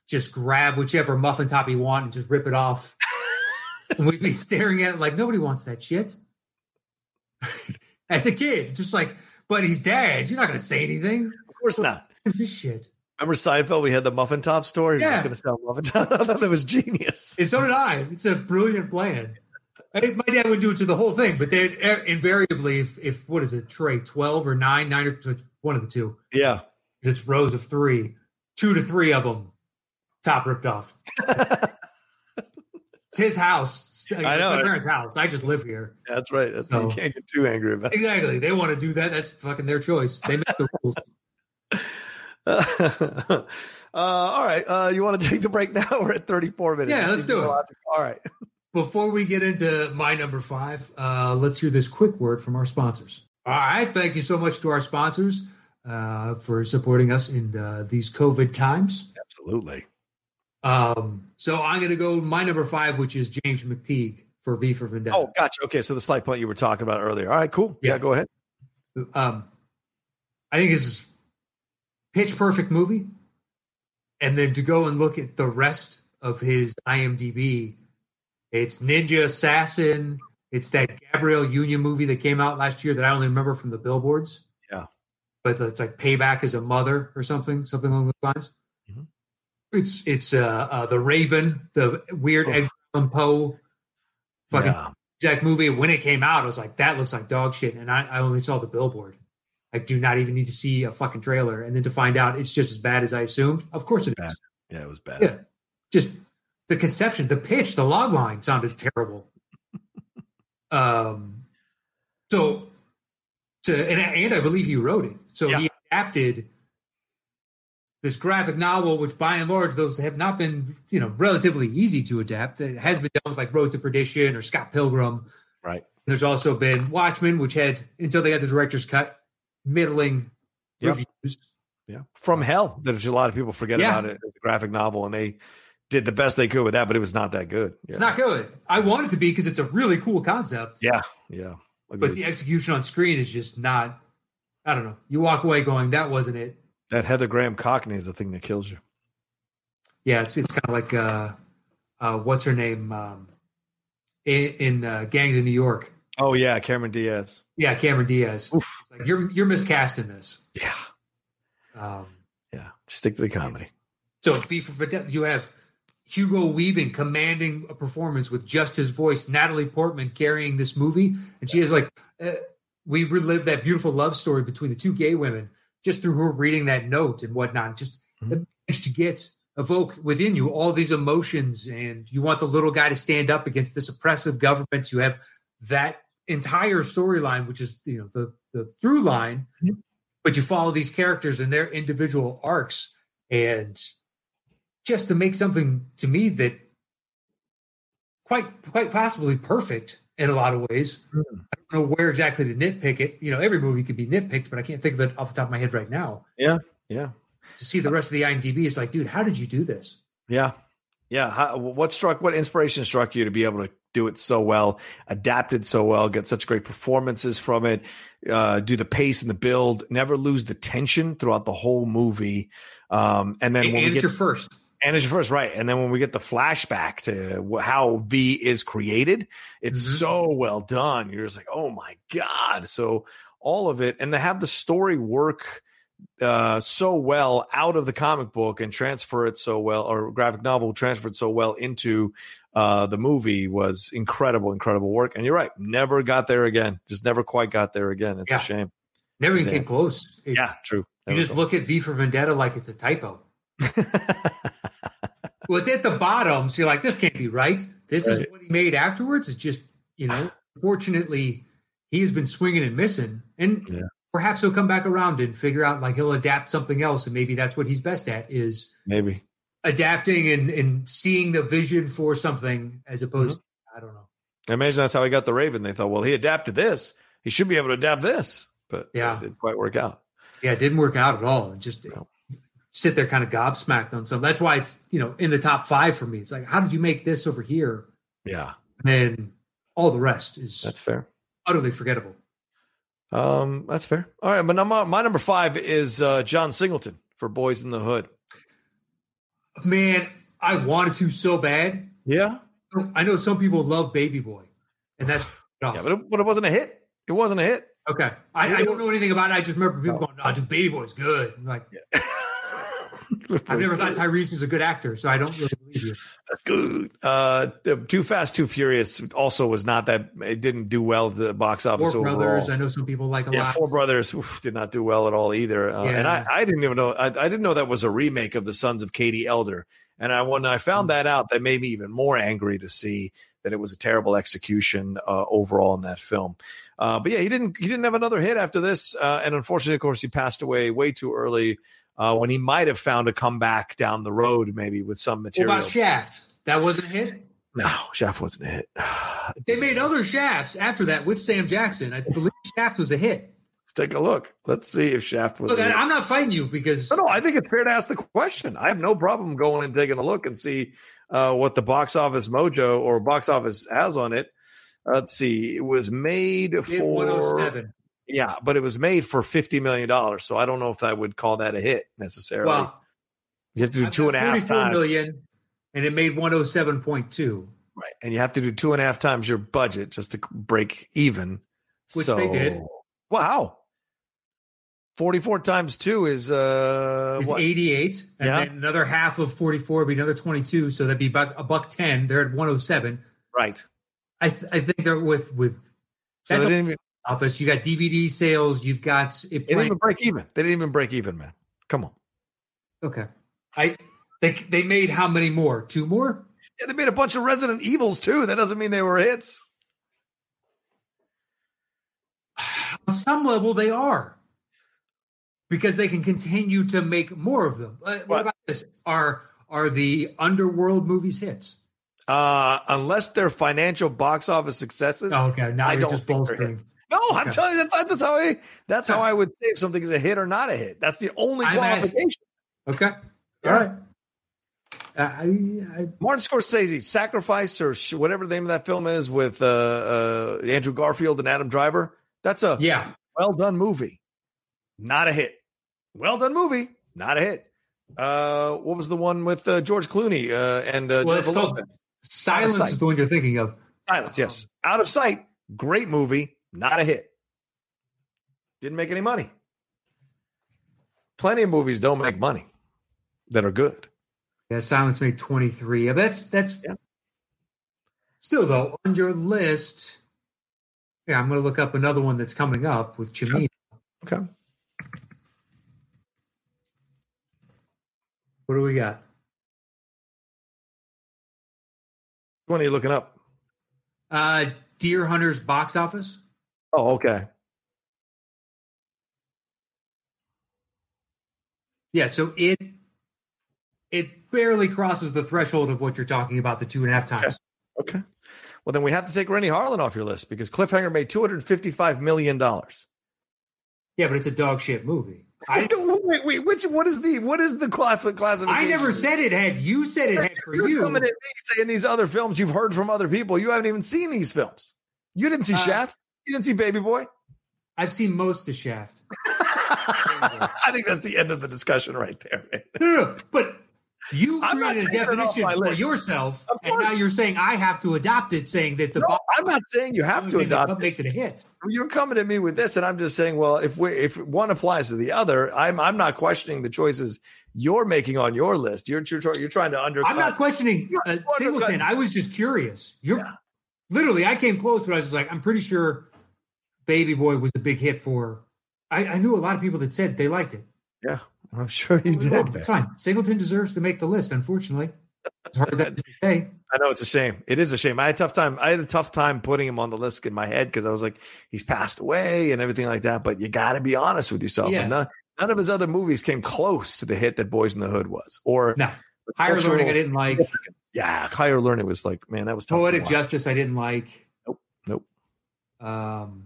just grab whichever muffin top he wanted and just rip it off. and we'd be staring at it like nobody wants that shit. As a kid, just like but he's dad. You're not going to say anything. Of course not. This shit. Remember Seinfeld? We had the muffin top store. He was Yeah. just going to sell muffin top. I thought that was genius. And so did I. It's a brilliant plan. I think my dad would do it to the whole thing, but they eh, invariably, if, if what is it, Trey, twelve or nine, nine or one of the two, Yeah, it's rows of three, two to three of them, top ripped off. It's his house. I know. my parents' house. I just live here. That's right. That's So- you can't get too angry about. Exactly. They want to do that. That's fucking their choice. They make the rules. uh, all right. Uh, you want to take the break now? We're at 34 minutes. Yeah, let's do it. All right. Before we get into my number five, uh, let's hear this quick word from our sponsors. All right. Thank you so much to our sponsors uh, for supporting us in uh, these COVID times. Absolutely. Um, so I'm going to go my number five, which is James McTeigue for V for Vendetta. Oh, gotcha. Okay. So the slight point you were talking about earlier. All right. Cool. Yeah. Yeah. go ahead. Um, I think this is pitch perfect movie. And then to go and look at the rest of his IMDb, it's Ninja Assassin. It's that Gabrielle Union movie that came out last year that I only remember from the billboards. Yeah. But it's like Payback as a Mother or something, something along those lines. It's it's uh, uh the Raven, the weird Oof. Edgar Allan Poe fucking Yeah. Jack movie. When it came out, I was like, that looks like dog shit. And I, I only saw the billboard. I do not even need to see a fucking trailer. And then to find out it's just as bad as I assumed. Of course it is. Bad. Yeah. It was bad. Yeah. Just the conception, the pitch, the log line sounded terrible. um, so to and, and I believe he wrote it. So Yeah. he adapted this graphic novel, which by and large those have not been, you know, relatively easy to adapt. It has been done with like Road to Perdition or Scott Pilgrim. Right. There's also been Watchmen, which had until they got the director's cut, middling Yep. reviews. Yeah. From uh, Hell. There's a lot of people forget Yeah. about it as a graphic novel, and they did the best they could with that, but it was not that good. It's not good. I want it to be because it's a really cool concept. Yeah. Yeah. but the execution on screen is just not i don't know you walk away going that wasn't it that Heather Graham Cockney is the thing that kills you. yeah it's, it's kind of like uh uh what's her name um in, in uh, gangs in new york Oh yeah, Cameron Diaz. yeah cameron diaz. Like you're you're miscasting this Yeah. um Yeah. Stick to the comedy. so V for Vendetta, you have Hugo Weaving commanding a performance with just his voice, Natalie Portman carrying this movie, and she is like, uh, we relive that beautiful love story between the two gay women just through her reading that note and whatnot. Just Mhm. to get evoke within you all these emotions, and you want the little guy to stand up against this oppressive government. You have that entire storyline, which is you know the the through line, Mhm. but you follow these characters and their individual arcs and just to make something to me that quite quite possibly perfect in a lot of ways. Mhm. I don't know where exactly to nitpick it. You know, every movie could be nitpicked, but I can't think of it off the top of my head right now. Yeah. Yeah. To see the rest of the IMDb, it's like, dude, how did you do this? Yeah. Yeah. How, what struck, what inspiration struck you to be able to do it so well, adapted so well, get such great performances from it, uh, do the pace and the build, never lose the tension throughout the whole movie. Um, and then And, when we it's get, your first. And it's your first, right. And then when we get the flashback to how V is created, it's Mhm. so well done. You're just like, oh my God. So all of it, and to have the story work uh, so well out of the comic book and transfer it so well, or graphic novel transferred so well into uh, the movie was incredible, incredible work. And you're right, never got there again. Just never quite got there again. It's Yeah. a shame. Never even came close. It- Yeah, true. You Never just look at V for Vendetta like it's a typo. Well, it's at the bottom, so you're like, this can't be right. This is what he made afterwards. It's just, you know, fortunately, he has been swinging and missing. And Yeah. perhaps he'll come back around and figure out like he'll adapt something else. And maybe that's what he's best at is Maybe. adapting and, and seeing the vision for something as opposed Mm-hmm. to, I don't know. I imagine that's how he got the Raven. They thought, well, he adapted this. He should be able to adapt this. But Yeah. it didn't quite work out. Yeah, it didn't work out at all. And just No. Sit there kind of gobsmacked on something. That's why it's, you know, in the top five for me. It's like, how did you make this over here? Yeah, And then all the rest is that's fair. utterly forgettable. Um, that's fair. All right, but number, my number five is uh, John Singleton for Boys in the Hood. Man, I wanted to so bad. Yeah, I know some people love Baby Boy, and that's yeah, but it, but it wasn't a hit. It wasn't a hit. Okay, I, I don't know anything about it. I just remember people going, "No, dude, Baby Boy's good." I'm like, I've never thought Tyrese is a good actor, so I don't really believe you. That's good. Uh, Too Fast, Too Furious also was not that. It didn't do well at the box office. Four overall. Brothers, I know some people like a Yeah, lot. Four Brothers oof, did not do well at all either. Uh, And I, I didn't even know. I, I didn't know that was a remake of the Sons of Katie Elder. And I when I found that out, that made me even more angry to see that it was a terrible execution uh, overall in that film. Uh, but yeah, he didn't he didn't have another hit after this, uh, and unfortunately, of course, he passed away way too early. Uh, when he might have found a comeback down the road, maybe with some What material. about Shaft? That wasn't a hit. no, Shaft wasn't a hit. They made other Shafts after that with Sam Jackson. I believe Shaft was a hit. Let's take a look. Let's see if Shaft was. Look, a hit. I, I'm not fighting you because No, no, I think it's fair to ask the question. I have no problem going and taking a look and see uh, what the box office mojo or box office has on it. Let's see. It was made for 107. Yeah, but it was made for fifty million dollars. So I don't know if I would call that a hit necessarily. Well, you have to do I've and a half 44 times, million, and it made 107.2, right? And you have to do two and a half times your budget just to break even. Which they did. Wow. Forty-four times two is uh is what? 88, and Yeah. then another half of 44 would be another 22, so that'd be about a buck 10. They're at 107. right. I, th- I think they're with with So they didn't even, office. You got DVD sales. You've got it they didn't even break even. They didn't even break even, man. Come on. Okay, I they they made how many more? Two more? Yeah, they made a bunch of Resident Evils too. That doesn't mean they were hits. On some level, they are because they can continue to make more of them. Uh, What, What? about this? Are are the underworld movies hits? Uh, unless they're financial box office successes. Oh, okay, now I you're just bolstering. No, I'm telling you that's that's how I that's how I would say if something is a hit or not a hit. That's the only I'm asking- qualification. Okay, Yeah. all right. Uh, I, I, Martin Scorsese, Sacrifice or sh- whatever the name of that film is with uh, uh, Andrew Garfield and Adam Driver. That's a yeah, well done movie, not a hit. Well done movie, not a hit. Uh, what was the one with uh, George Clooney uh, and uh, Well, silence is the one you're thinking of. Silence, yes. Out of sight, great movie, not a hit. Didn't make any money. Plenty of movies don't make money that are good. Yeah, silence made 23. Yeah, that's that's Yeah. still though on your list. Yeah, I'm going to look up another one that's coming up with Cimino. Okay. What do we got? What are you looking up? Uh Deer Hunter's box office. Oh, okay. Yeah, so it it barely crosses the threshold of what you're talking about, the two and a half times. Okay. Well, then we have to take Renny Harlin off your list because Cliffhanger made $255 million. Yeah, but it's a dog shit movie. I wait, wait, which, what is the, what is the class, classification? I never said it had. You said it had for You're you. coming at me saying these other films you've heard from other people. You haven't even seen these films. You didn't see Uh, Shaft. You didn't see Baby Boy. I've seen most of Shaft. I think that's the end of the discussion right there. Man. No, no, no, but you created a taking it off definition for list. yourself, and now you're saying I have to adopt it, saying that the No, box I'm not saying you have to thing adopt. it. makes it a hit. You're coming at me with this, and I'm just saying, well, if we if one applies to the other, I'm I'm not questioning the choices you're making on your list. You're you're, you're trying to undercut. I'm not questioning uh, Singleton. I was just curious. You're Yeah. literally. I came close, but I was just like, I'm pretty sure Baby Boy was a big hit for. I, I knew a lot of people that said they liked it. Yeah, I'm sure you did. it's fine. Singleton deserves to make the list. Unfortunately, as hard as that is to say. I know it's a shame. It is a shame. I had a tough time. I had a tough time putting him on the list in my head because I was like, he's passed away and everything like that. But you got to be honest with yourself. Yeah. None, none of his other movies came close to the hit that Boys in the Hood was. Or No, higher cultural- learning I didn't like. Yeah, higher learning was like, man, that was tough. to Poetic watch. Justice I didn't like. Nope. Nope. Um,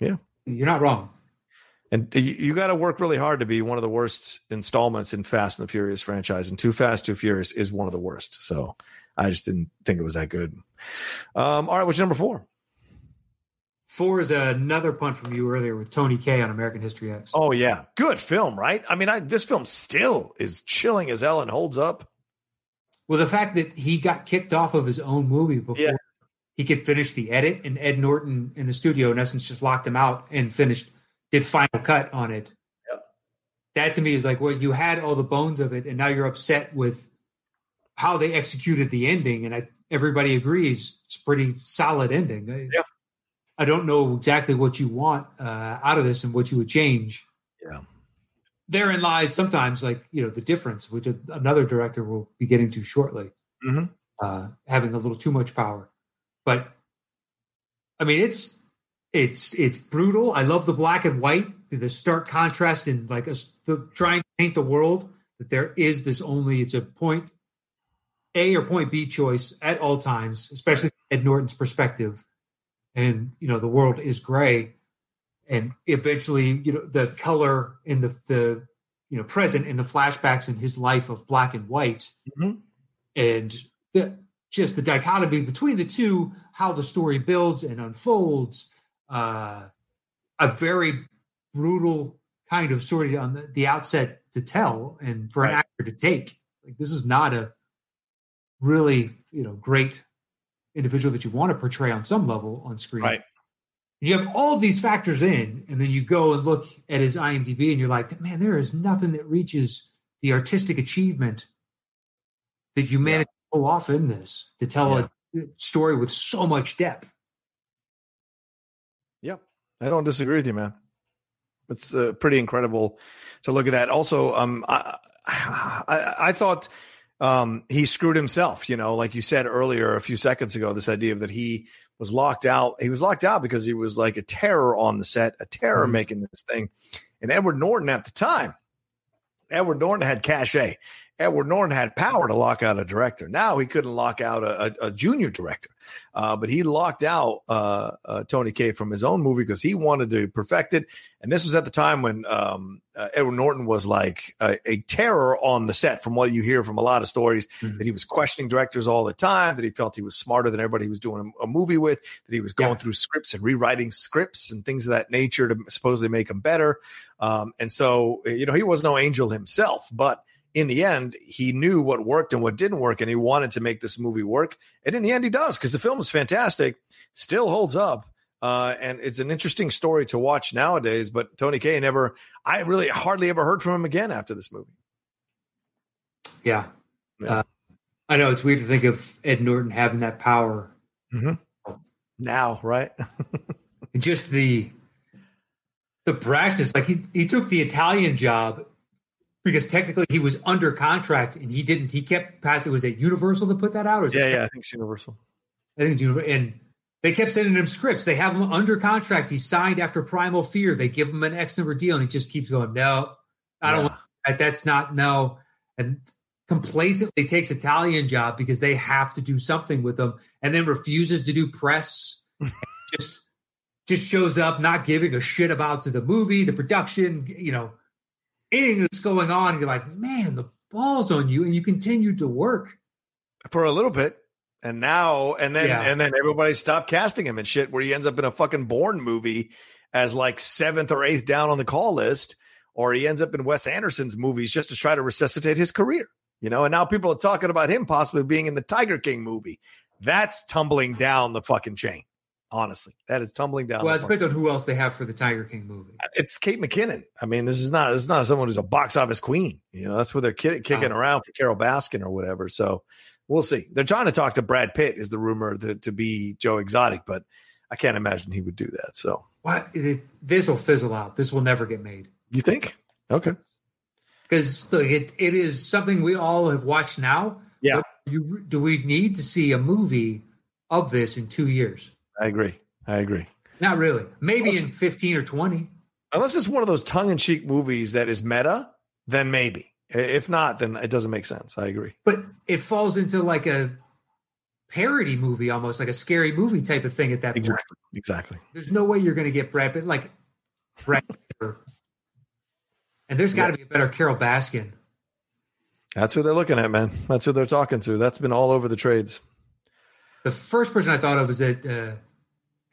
Yeah. you're not wrong. And you, you got to work really hard to be one of the worst installments in Fast and the Furious franchise. And Too Fast, Too Furious is one of the worst. So I just didn't think it was that good. Um, all right, what's number four? Four is another punt from you earlier with Tony Kaye on American History X. Oh yeah, good film, right? I mean, I, this film still is chilling as hell and holds up. Well, the fact that he got kicked off of his own movie before Yeah. He could finish the edit, and Ed Norton in the studio, in essence, just locked him out and finished, did final cut on it. Yep. That to me is like, well, you had all the bones of it, and now you're upset with how they executed the ending, and I, everybody agrees it's a pretty solid ending. Yeah. I don't know exactly what you want uh, out of this and what you would change. Yeah. Therein lies sometimes like you know the difference, which another director will be getting to shortly, Mhm. uh, having a little too much power. But I mean, it's it's it's brutal. I love the black and white, the stark contrast in like a, the trying to paint the world that there is this only it's a point A or point B choice at all times, especially Ed Norton's perspective. And you know, the world is gray, and eventually, you know, the color in the the you know present in the flashbacks in his life of black and white, Mhm. and the just the dichotomy between the two, how the story builds and unfolds. Uh, a very brutal kind of story on the, the outset to tell, and for an actor to take. Like this is not a really you know great individual that you want to portray on some level on screen. Right. You have all these factors in, and then you go and look at his IMDb, and you're like, man, there is nothing that reaches the artistic achievement that you managed pull off in this to tell a story with so much depth. Yep. I don't disagree with you, man. It's uh, pretty incredible to look at that. Also, um, I, I, I thought um, he screwed himself. You know, like you said earlier, a few seconds ago, this idea of that he was locked out. He was locked out because he was like a terror on the set, a terror Mhm. making this thing. And Edward Norton at the time, Edward Norton had cachet. Edward Norton had power to lock out a director. Now he couldn't lock out a, a, a junior director, uh, but he locked out uh, uh, Tony Kaye from his own movie because he wanted to perfect it. And this was at the time when um, uh, Edward Norton was like a, a terror on the set. From what you hear from a lot of stories, Mhm. that he was questioning directors all the time, that he felt he was smarter than everybody he was doing a, movie with, that he was going Yeah. through scripts and rewriting scripts and things of that nature to supposedly make them better. Um, and so, you know, he was no angel himself, but in the end, he knew what worked and what didn't work, and he wanted to make this movie work. And in the end, he does because the film is fantastic, still holds up. Uh, and it's an interesting story to watch nowadays. But Tony Kaye never, I really hardly ever heard from him again after this movie. Yeah. Yeah. Uh, I know it's weird to think of Ed Norton having that power Now, right? just the the brashness. Like he, he took the Italian job because technically he was under contract and he didn't. He kept passing. Was it Universal to put that out? Or is it yeah, yeah. I think it's Universal. I think it's Universal. And they kept sending him scripts. They have him under contract. He signed after Primal Fear. They give him an X number deal, and he just keeps going. No, I don't. Yeah. want that. That's not no. And complacently takes Italian job because they have to do something with him, and then refuses to do press. just just shows up, not giving a shit about to the movie, the production. You know, anything that's going on. You're like, man, the balls on you, and you continue to work. for a little bit. And now, and then, Yeah. and then everybody stopped casting him and shit, where he ends up in a fucking Bourne movie as like seventh or eighth down on the call list, or he ends up in Wes Anderson's movies just to try to resuscitate his career, you know. And now people are talking about him possibly being in the Tiger King movie. That's tumbling down the fucking chain. Honestly, that is tumbling down. Well, it depends on who else they have for the Tiger King movie. it's Kate McKinnon. I mean, this is not this is not someone who's a box office queen. You know, that's where they're kid, kicking Uh-huh. around for Carole Baskin or whatever. So we'll see. They're trying to talk to Brad Pitt, is the rumor to, to be Joe Exotic, but I can't imagine he would do that. So What this will fizzle out. This will never get made you think? Okay. because it it is something we all have watched now. Yeah. You do we need to see a movie of this in two years? I agree. I agree. Not really. Maybe Well, in fifteen or twenty. Unless it's one of those tongue in cheek movies that is meta, then maybe. If not, then it doesn't make sense. I agree. But it falls into like a parody movie, almost like a scary movie type of thing. At that point, Exactly. Exactly. there's no way you're going to get Brad Pitt like Brad Pitt and there's got to be a better Carole Baskin. That's who they're looking at, man. That's who they're talking to. That's been all over the trades. The first person I thought of was that uh,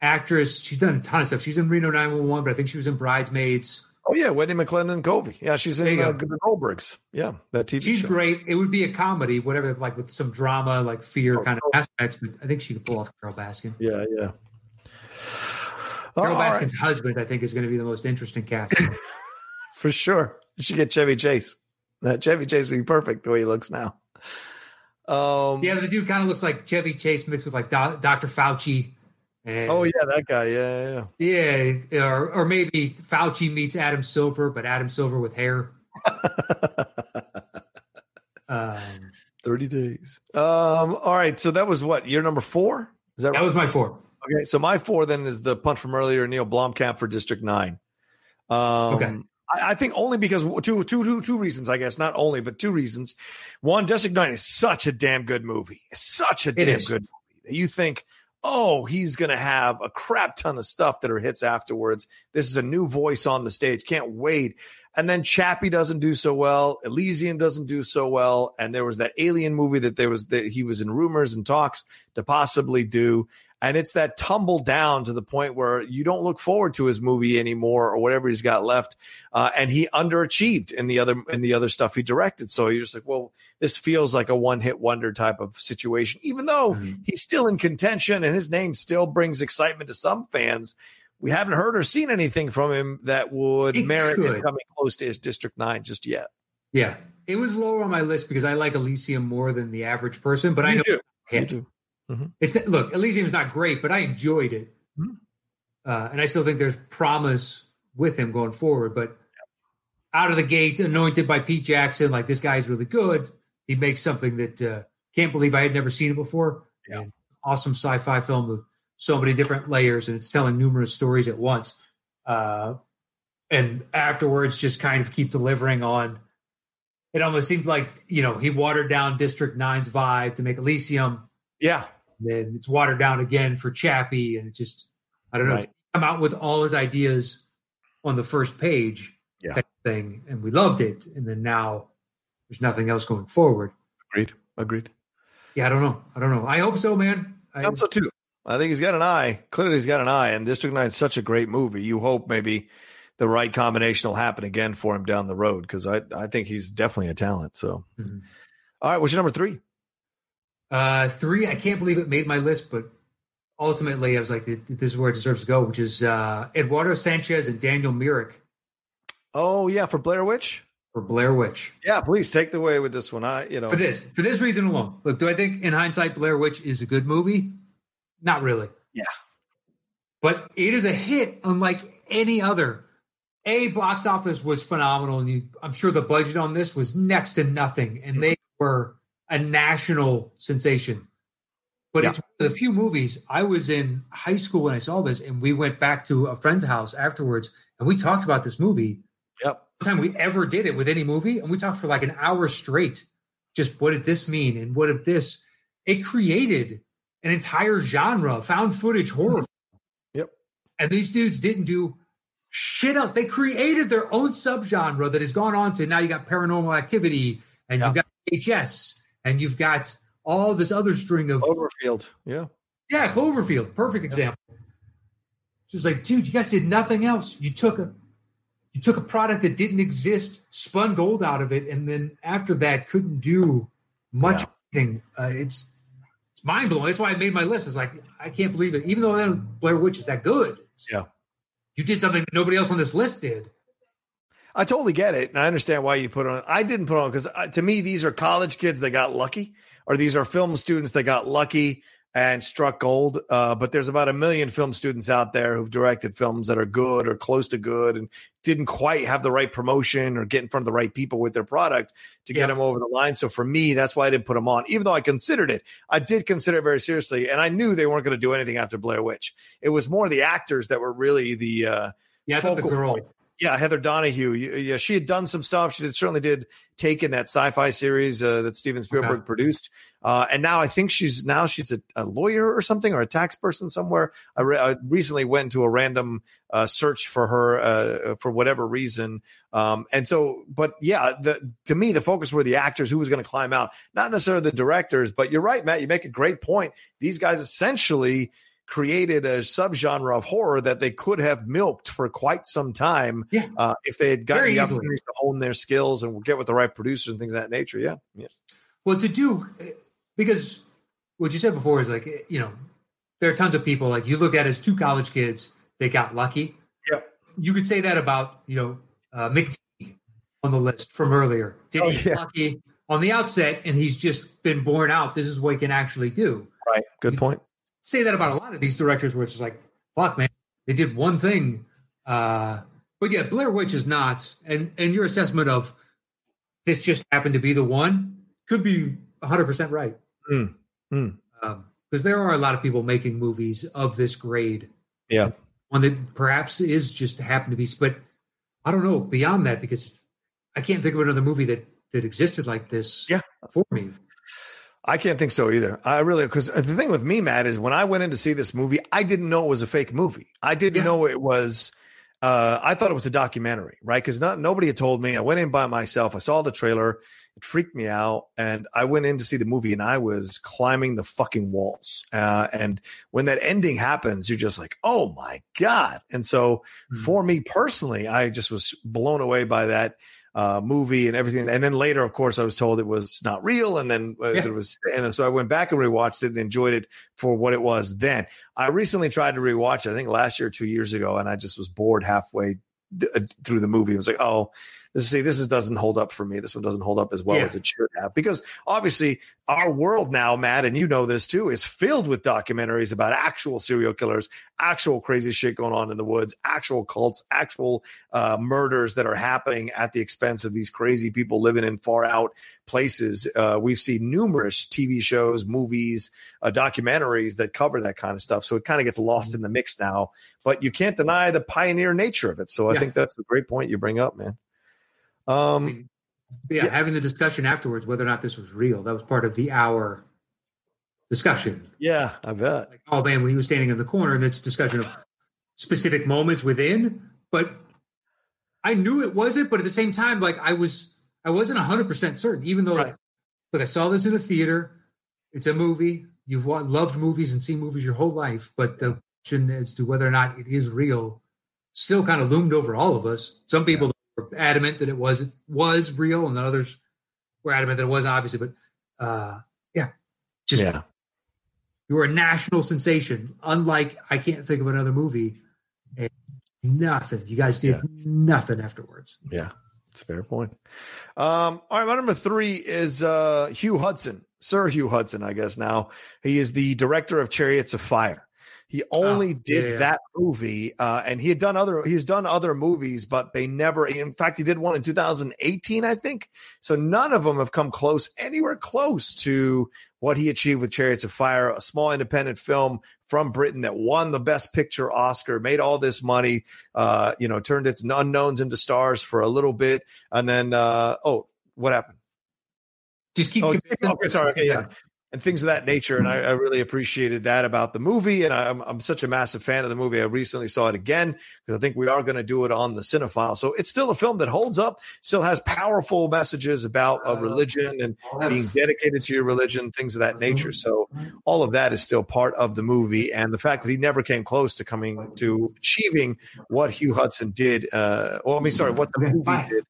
actress. She's done a ton of stuff. She's in Reno 911, but I think she was in Bridesmaids. Oh yeah, Wendi McLendon-Covey. Yeah, she's in uh, the Goldbergs. Yeah, that TV. She's show. great. It would be a comedy, whatever, like with some drama, like fear oh, kind of aspects. But I think she could pull off Carole Baskin. Yeah, yeah. Carole oh, Baskin's right. husband, I think, is going to be the most interesting cast. For sure, you should get Chevy Chase. That Chevy Chase would be perfect the way he looks now. Um, yeah, the dude kind of looks like Chevy Chase mixed with like Do- Dr. Fauci. And, oh yeah, that guy. Yeah, yeah. Yeah, or or maybe Fauci meets Adam Silver, but Adam Silver with hair. um, Thirty days. Um. All right. So that was what year number four. Is that that right? was my four. Okay. So my four then is the punt from earlier, Neil Blomkamp for District Nine. Um, okay. I, think only because two, two, two, two reasons, I guess. Not only, but two reasons. One, District 9 is such a damn good movie. It's such a damn good movie. That you think, oh, he's going to have a crap ton of stuff that are hits afterwards. This is a new voice on the stage. Can't wait. And then Chappie doesn't do so well. Elysium doesn't do so well. And there was that Alien movie that there was that he was in rumors and talks to possibly do. And it's that tumble down to the point where you don't look forward to his movie anymore or whatever he's got left. Uh, and he underachieved in the other in the other stuff he directed. So you're just like, well, this feels like a one hit wonder type of situation, even though mm-hmm. he's still in contention and his name still brings excitement to some fans. We haven't heard or seen anything from him that would it merit him coming close to his District Nine just yet. Yeah, it was lower on my list because I like Elysium more than the average person, but you I know do. hit. Mm-hmm. It's look, Elysium is not great, but I enjoyed it, mm-hmm. uh, and I still think there's promise with him going forward. But out of the gate, anointed by Pete Jackson, like this guy's really good. He makes something that uh, can't believe I had never seen it before. Yeah. Awesome sci-fi film with so many different layers, and it's telling numerous stories at once. Uh, and afterwards, just kind of keep delivering on. It almost seemed like you know he watered down District 9's vibe to make Elysium. Yeah, then it's watered down again for Chappie, and it just I don't know. Right. Come out with all his ideas on the first page, yeah. thing, and we loved it. And then now there's nothing else going forward. Agreed. Agreed. Yeah, I don't know. I don't know. I hope so, man. I, I hope so too. I think he's got an eye. Clearly, he's got an eye. And District Nine is such a great movie. You hope maybe the right combination will happen again for him down the road because I I think he's definitely a talent. So, mm-hmm. All right, what's your number three? Uh, three, I can't believe it made my list, but ultimately I was like, this is where it deserves to go, which is uh, Eduardo Sanchez and Daniel Myrick. Oh yeah, for Blair Witch. For Blair Witch. Yeah, please take the way with this one. I, you know, for this, for this reason alone. Look, do I think in hindsight Blair Witch is a good movie? Not really. Yeah, but it is a hit unlike any other. A box office was phenomenal, and you, I'm sure the budget on this was next to nothing, and they were a national sensation. But yeah. it's one of the few movies I was in high school when I saw this, and we went back to a friend's house afterwards, and we talked about this movie. Yep. The time we ever did it with any movie, and we talked for like an hour straight. Just what did this mean, and what if this? It created an entire genre, found footage horror. Yep. And these dudes didn't do shit else. They created their own subgenre that has gone on to now. You got Paranormal Activity, and you've got HS and you've got all this other string of Cloverfield. Yeah. Yeah, Cloverfield. Perfect example. Yeah. Just like, dude, you guys did nothing else. You took a you took a product that didn't exist, spun gold out of it, and then after that couldn't do much yeah. Uh, it's it's mind blowing. That's why I made my list. It's like I can't believe it. Even though Blair Witch is that good. Yeah. You did something that nobody else on this list did. I totally get it, and I understand why you put on. I didn't put on because uh, to me these are college kids that got lucky, or these are film students that got lucky and struck gold. Uh, but there's about a million film students out there who've directed films that are good or close to good, and didn't quite have the right promotion or get in front of the right people with their product to get them over the line. So for me, that's why I didn't put them on, even though I considered it. I did consider it very seriously, and I knew they weren't going to do anything after Blair Witch. It was more the actors that were really the uh, yeah, the girl. Point yeah, Heather Donahue. Yeah, she had done some stuff. She did, certainly did Taken that sci-fi series uh, that Steven Spielberg okay. produced, uh, and now I think she's now she's a, a, lawyer or something or a tax person somewhere. I, re- I recently went to a random uh, search for her uh, for whatever reason, um, and so, but yeah, the, to me the focus were the actors who was going to climb out, not necessarily the directors. But you're right, Matt. You make a great point. These guys essentially created a subgenre of horror that they could have milked for quite some time Yeah. uh, if they had gotten Very the opportunity to hone their skills and get with the right producers and things of that nature. Yeah, yeah, Well, to do because what you said before is like you know there are tons of people like you look at as two college kids they got lucky. yeah. You could say that about you know uh, Mick on the list from earlier. Did Oh, he yeah. lucky on the outset, and he's just been born out. This is what he can actually do. Right. Good point. Say that about a lot of these directors, where it's just like, fuck, man, they did one thing. Uh, but yeah, Blair Witch is not, and and your assessment of this just happened to be the one could be 100 percent right. Mm, mm. because there are a lot of people making movies of this grade. Yeah. One that perhaps is just happened to be, but I don't know beyond that because I can't think of another movie that that existed like this. Yeah. for me. I can't think so either. I really because the thing with me, Matt, is when I went in to see this movie, I didn't know it was a fake movie. I didn't Yeah. know it was. Uh, I thought it was a documentary, right? Because not nobody had told me. I went in by myself. I saw the trailer. It freaked me out, and I went in to see the movie, and I was climbing the fucking walls. Uh, and when that ending happens, you're just like, "Oh my god!" And so, Hmm. for me personally, I just was blown away by that uh, movie and everything. And then later, of course, I was told it was not real. And then uh, Yeah. there was, and so I went back and rewatched it and enjoyed it for what it was then. I recently tried to rewatch it, I think last year, or two years ago, and I just was bored halfway th- uh, through the movie. I was like, oh, this see, this is, doesn't hold up for me. This one doesn't hold up as well Yeah. as it should have because obviously our world now, Matt, and you know this too, is filled with documentaries about actual serial killers, actual crazy shit going on in the woods, actual cults, actual uh, murders that are happening at the expense of these crazy people living in far out places. Uh, we've seen numerous TV shows, movies, uh, documentaries that cover that kind of stuff. So it kind of gets lost in the mix now, but you can't deny the pioneer nature of it. So I Yeah. think that's a great point you bring up, man. Um, yeah, yeah. having the discussion afterwards whether or not this was real that was part of the hour discussion. yeah, I bet. Like, oh man, when he was standing in the corner, and it's discussion of specific moments within. But I knew it wasn't, but at the same time, like I was, I wasn't hundred percent certain. Even though, Right. look, I saw this in a theater. It's a movie. You've loved movies and seen movies your whole life, but the question as to whether or not it is real still kind of loomed over all of us. Some people were adamant that it was was real, and then others were adamant that it wasn't. Obviously, but uh, yeah, just yeah. you were a national sensation. Unlike I can't think of another movie. And nothing. You guys did Yeah. nothing afterwards. Yeah, it's a fair point. Um, all right, my number three is uh, Hugh Hudson, Sir Hugh Hudson, I guess now. He is the director of Chariots of Fire. He only Oh, did yeah, yeah. that movie, uh, and he had done other. He's done other movies, but they never. In fact, he did one in 2018, I think. So none of them have come close, anywhere close to what he achieved with Chariots of Fire, a small independent film from Britain that won the Best Picture Oscar, made all this money, uh, you know, turned its unknowns into stars for a little bit, and then uh, oh, what happened? Just keep. Oh, okay, sorry, okay, yeah. And things of that nature, and I, I really appreciated that about the movie. And I'm, I'm such a massive fan of the movie. I recently saw it again because I think we are going to do it on the Cinephile. So it's still a film that holds up, still has powerful messages about religion and being dedicated to your religion, things of that nature. So all of that is still part of the movie, and the fact that he never came close to coming to achieving what Hugh Hudson did. Uh, well, I mean, sorry, what the movie did.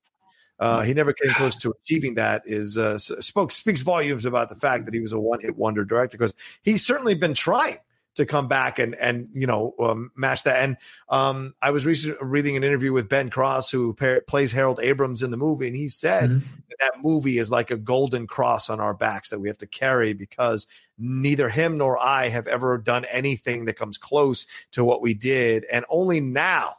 Uh, he never came close to achieving that. Is uh, spoke speaks volumes about the fact that he was a one hit wonder director because he's certainly been trying to come back and and you know um, match that. And um, I was recently reading an interview with Ben Cross, who pa- plays Harold Abrahams in the movie, and he said Mhm. that that movie is like a golden cross on our backs that we have to carry because neither him nor I have ever done anything that comes close to what we did, and only now.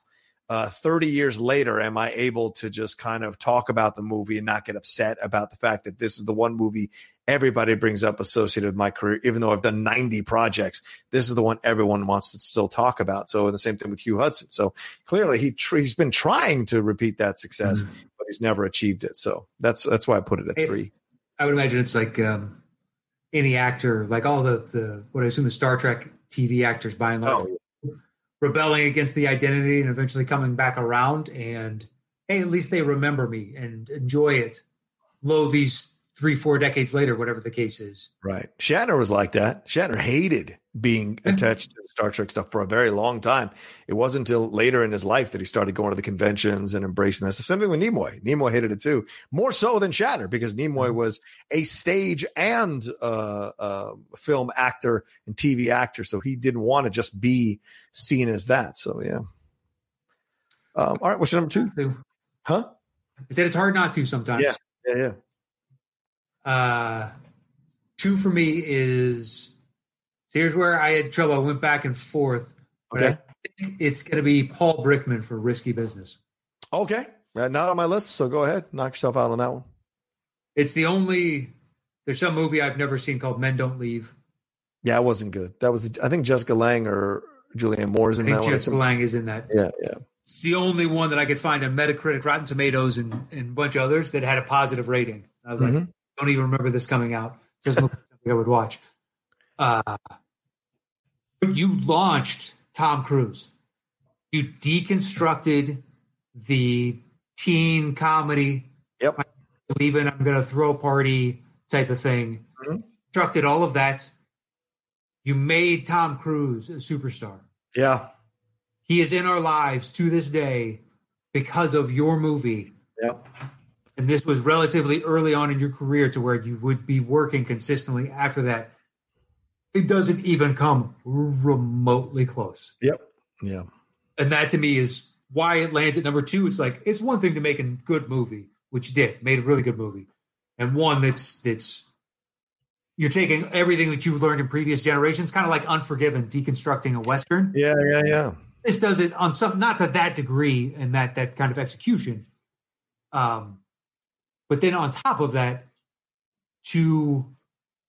Uh, 30 years later, am I able to just kind of talk about the movie and not get upset about the fact that this is the one movie everybody brings up associated with my career, even though I've done 90 projects. This is the one everyone wants to still talk about. So, the same thing with Hugh Hudson. So, clearly, he tr- he's been trying to repeat that success, Mhm. but he's never achieved it. So, that's that's why I put it at three. I would imagine it's like um, any actor, like all the the what I assume the Star Trek TV actors by and large, Oh, rebelling against the identity and eventually coming back around. And hey, at least they remember me and enjoy it. Lo, these three, four decades later, whatever the case is. Right. Shatner was like that. Shatner hated being attached to Star Trek stuff for a very long time. It wasn't until later in his life that he started going to the conventions and embracing this. Same thing with Nimoy. Nimoy hated it too, more so than Shatner, because Nimoy mm-hmm. was a stage and uh, uh, film actor and TV actor, so he didn't want to just be seen as that. So yeah. Um, all right, what's your number two? Huh? I said it's hard not to sometimes. Yeah, yeah, yeah. Uh, two for me is so here's where I had trouble. I went back and forth. Okay. it's going to be Paul Brickman for Risky Business. Okay. Not on my list, so go ahead. Knock yourself out on that one. It's the only. There's some movie I've never seen called Men Don't Leave. Yeah, it wasn't good. That was the, I think Jessica Lange or Julianne Moore is in I think that Jessica one. Lange is in that. Yeah, yeah. It's the only one that I could find on Metacritic, Rotten Tomatoes, and, and a bunch of others that had a positive rating. I was mm-hmm. like, don't even remember this coming out. It doesn't look like something I would watch. Uh, you launched Tom Cruise. You deconstructed the teen comedy. Yep. Leaving, I'm going to throw a party type of thing. Mm-hmm. Constructed all of that. You made Tom Cruise a superstar. Yeah. He is in our lives to this day because of your movie. Yep. And this was relatively early on in your career to where you would be working consistently after that it doesn't even come remotely close. Yep. Yeah. And that to me is why it lands at number two. It's like it's one thing to make a good movie, which did made a really good movie, and one that's that's you're taking everything that you've learned in previous generations, kind of like Unforgiven, deconstructing a western. Yeah, yeah, yeah. This does it on some not to that degree and that that kind of execution. Um, but then on top of that, to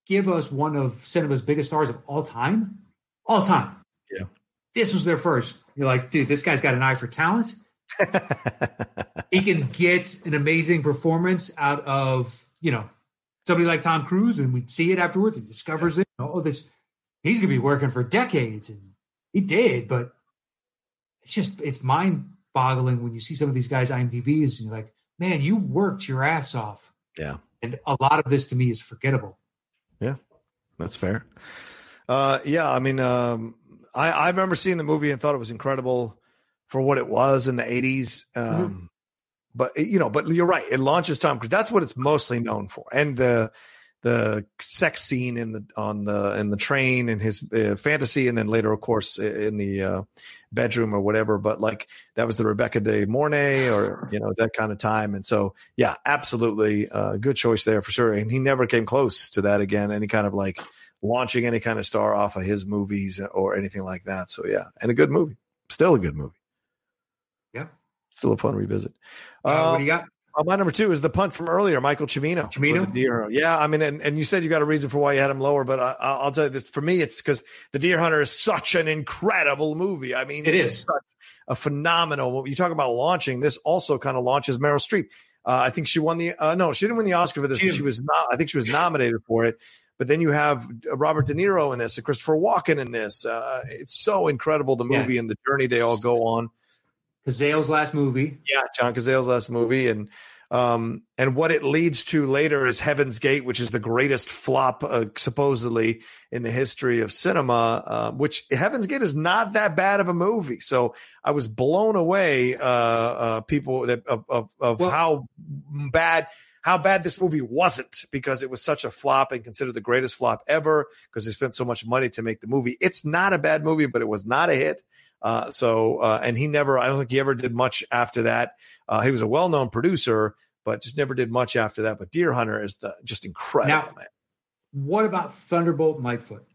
give us one of cinema's biggest stars of all time, all time. Yeah. This was their first. You're like, dude, this guy's got an eye for talent. he can get an amazing performance out of, you know, somebody like Tom Cruise, and we see it afterwards. He discovers it. Oh, this he's gonna be working for decades. And he did, but it's just it's mind boggling when you see some of these guys IMDBs and you're like, man, you worked your ass off. Yeah. And a lot of this to me is forgettable. That's fair. Uh, yeah, I mean, um, I, I remember seeing the movie and thought it was incredible for what it was in the 80s. Um, mm-hmm. But you know, but you're right. It launches Tom Cruise. That's what it's mostly known for, and the the sex scene in the on the in the train and his uh, fantasy, and then later, of course, in the uh, bedroom or whatever. But like that was the Rebecca De Mornay or you know that kind of time. And so yeah, absolutely uh, good choice there for sure. And he never came close to that again. Any kind of like launching any kind of star off of his movies or anything like that. So yeah, and a good movie, still a good movie. Yeah, still a fun revisit. Uh, what do you got? Uh, my number two is the punt from earlier, Michael Cimino. Cimino, deer. Yeah, I mean, and, and you said you got a reason for why you had him lower, but I, will tell you this: for me, it's because the Deer Hunter is such an incredible movie. I mean, it is a phenomenal. You talk about launching. This also kind of launches Meryl Streep. Uh, I think she won the. Uh, no, she didn't win the Oscar for this. She, she was not. I think she was nominated for it. But then you have Robert De Niro in this, and Christopher Walken in this. Uh, it's so incredible the movie yeah. and the journey they all go on. Cazale's last movie. Yeah, John Cazale's last movie, and um, and what it leads to later is Heaven's Gate, which is the greatest flop uh, supposedly in the history of cinema. Uh, which Heaven's Gate is not that bad of a movie. So I was blown away, uh, uh people that of, of, of well, how bad how bad this movie wasn't because it was such a flop and considered the greatest flop ever because they spent so much money to make the movie. It's not a bad movie, but it was not a hit. Uh, so, uh, and he never, I don't think he ever did much after that. Uh, he was a well known producer, but just never did much after that. But Deer Hunter is the, just incredible, now, man. What about Thunderbolt and Lightfoot?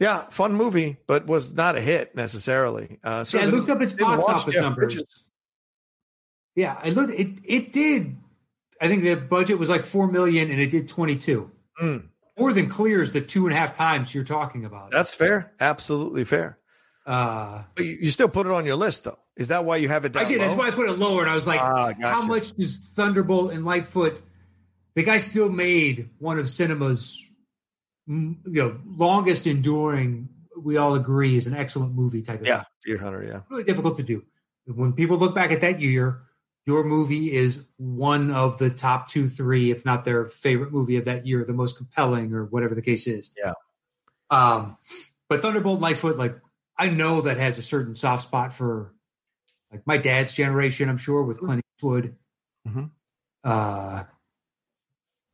Yeah, fun movie, but was not a hit necessarily. Uh, See, I looked up its box office Jeff numbers. Bridges. Yeah, I looked. It it did. I think the budget was like four million, and it did twenty two. Mm. More than clears the two and a half times you're talking about. That's fair. Absolutely fair. Uh, but you, you, still put it on your list, though. Is that why you have it? I did. Low? That's why I put it lower. And I was like, ah, gotcha. how much does Thunderbolt and Lightfoot? The guy still made one of cinema's, you know, longest enduring. We all agree is an excellent movie type of. Yeah, Deer Hunter. Yeah, really difficult to do. When people look back at that year, your movie is one of the top two, three, if not their favorite movie of that year, the most compelling, or whatever the case is. Yeah. Um, but Thunderbolt Lightfoot, like I know that has a certain soft spot for like my dad's generation. I'm sure with Clint Eastwood. Mm-hmm. Uh,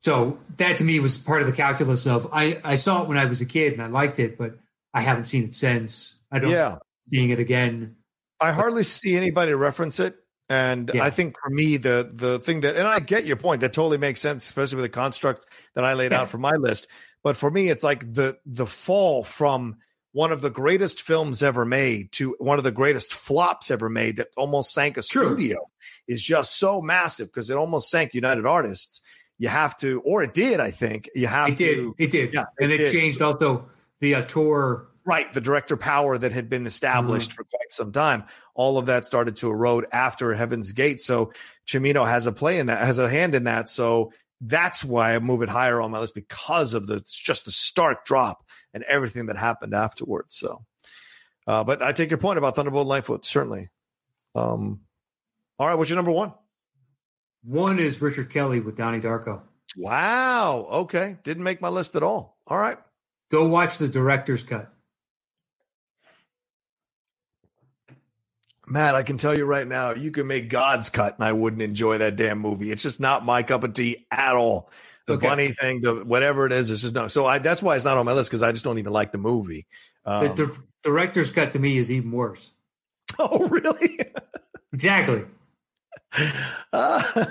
so that to me was part of the calculus of I I saw it when I was a kid and I liked it, but I haven't seen it since. I don't Yeah. seeing it again. I hardly see anybody reference it. And Yeah. I think for me, the the thing that, and I get your point, that totally makes sense, especially with the construct that I laid Yeah. out for my list. But for me, it's like the the fall from one of the greatest films ever made to one of the greatest flops ever made that almost sank a True. studio is just so massive because it almost sank United Artists. You have to, or it did, I think. You have It did. to It did. Yeah, and it it, changed also the uh, tour. Right, the director power that had been established Mm-hmm. for quite some time, all of that started to erode after Heaven's Gate. So Chimino has a play in that, has a hand in that. So that's why I move it higher on my list because of the just the stark drop and everything that happened afterwards. So, uh, but I take your point about Thunderbolt Lightfoot certainly. Um, all right, what's your number one? One is Richard Kelly with Donnie Darko. Wow. Okay, didn't make my list at all. All right. Go watch the director's cut. Matt, I can tell you right now, you can make God's cut, and I wouldn't enjoy that damn movie. It's just not my cup of tea at all. The Okay. bunny thing, the whatever it is, it's just no. So I that's why it's not on my list because I just don't even like the movie. Um, the di- director's cut to me is even worse. oh, really? Exactly.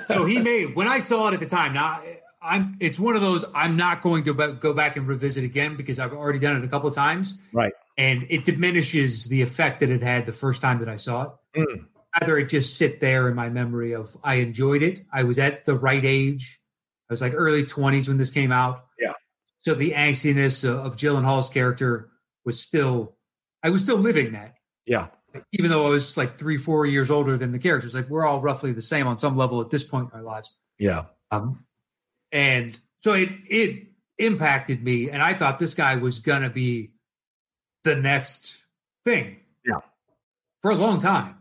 So he made when I saw it at the time. Now I'm. It's one of those I'm not going to go back and revisit again because I've already done it a couple of times. Right. And it diminishes the effect that it had the first time that I saw it. Mm. Either it just sit there in my memory of I enjoyed it. I was at the right age. I was like early 20s when this came out. Yeah. So the angstiness of, Gyllenhaal's character was still, I was still living that yeah, even though I was like three, four years older than the characters, like we're all roughly the same on some level at this point in our lives. yeah, Um, and so it it impacted me, and I thought this guy was gonna be the next thing. Yeah. for a long time.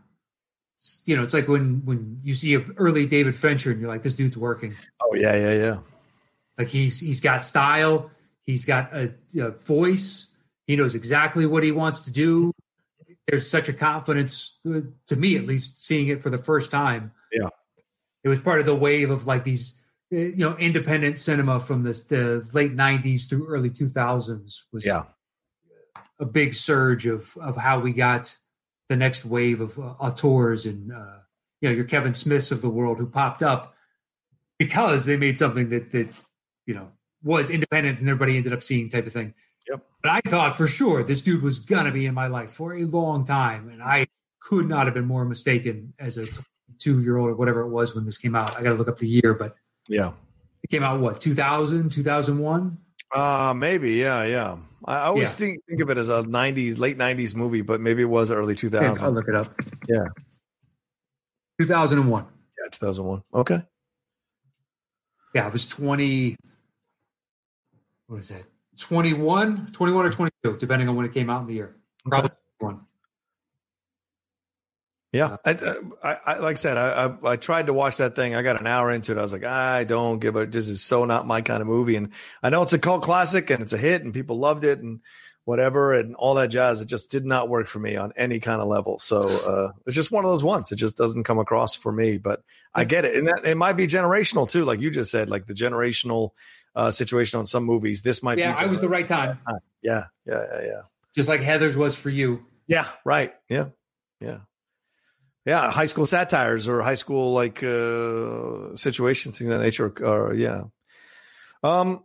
You know, it's like when when you see an early David Fincher, and you're like, this dude's working. oh yeah, yeah, yeah. Like he's he's got style, he's got a, a voice, he knows exactly what he wants to do. There's such a confidence to, to me, at least, seeing it for the first time. Yeah. it was part of the wave of like these, uh, you know, independent cinema from this the late '90s through early 2000s. Was Yeah. a big surge of of how we got the next wave of uh, auteurs and uh, you know your Kevin Smiths of the world who popped up because they made something that that you know was independent and everybody ended up seeing type of thing. Yep. But I thought for sure this dude was gonna be in my life for a long time, and I could not have been more mistaken as a two year old or whatever it was when this came out. I got to look up the year, but Yeah. it came out what 2000, 2001. Uh maybe, yeah, yeah. I always Yeah. think think of it as a '90s, late '90s movie, but maybe it was early 2000s. I'll look it up. Yeah. 2001. Yeah, 2001. Okay. Yeah, it was 20. What is that? 21, 21 or 22, depending on when it came out in the year. Probably one. Yeah, I, I, I like I said, I, I I tried to watch that thing. I got an hour into it. I was like, I don't give a. This is so not my kind of movie. And I know it's a cult classic and it's a hit and people loved it and whatever and all that jazz. It just did not work for me on any kind of level. So uh, it's just one of those ones. It just doesn't come across for me. But I get it, and that, it might be generational too, like you just said, like the generational uh, situation on some movies. This might Yeah, be. I was the right time, Yeah, yeah, yeah, yeah. just like Heathers was for you. Yeah, right. Yeah, yeah, yeah. High school satires or high school like uh, situations, things of that nature. Or yeah. Um.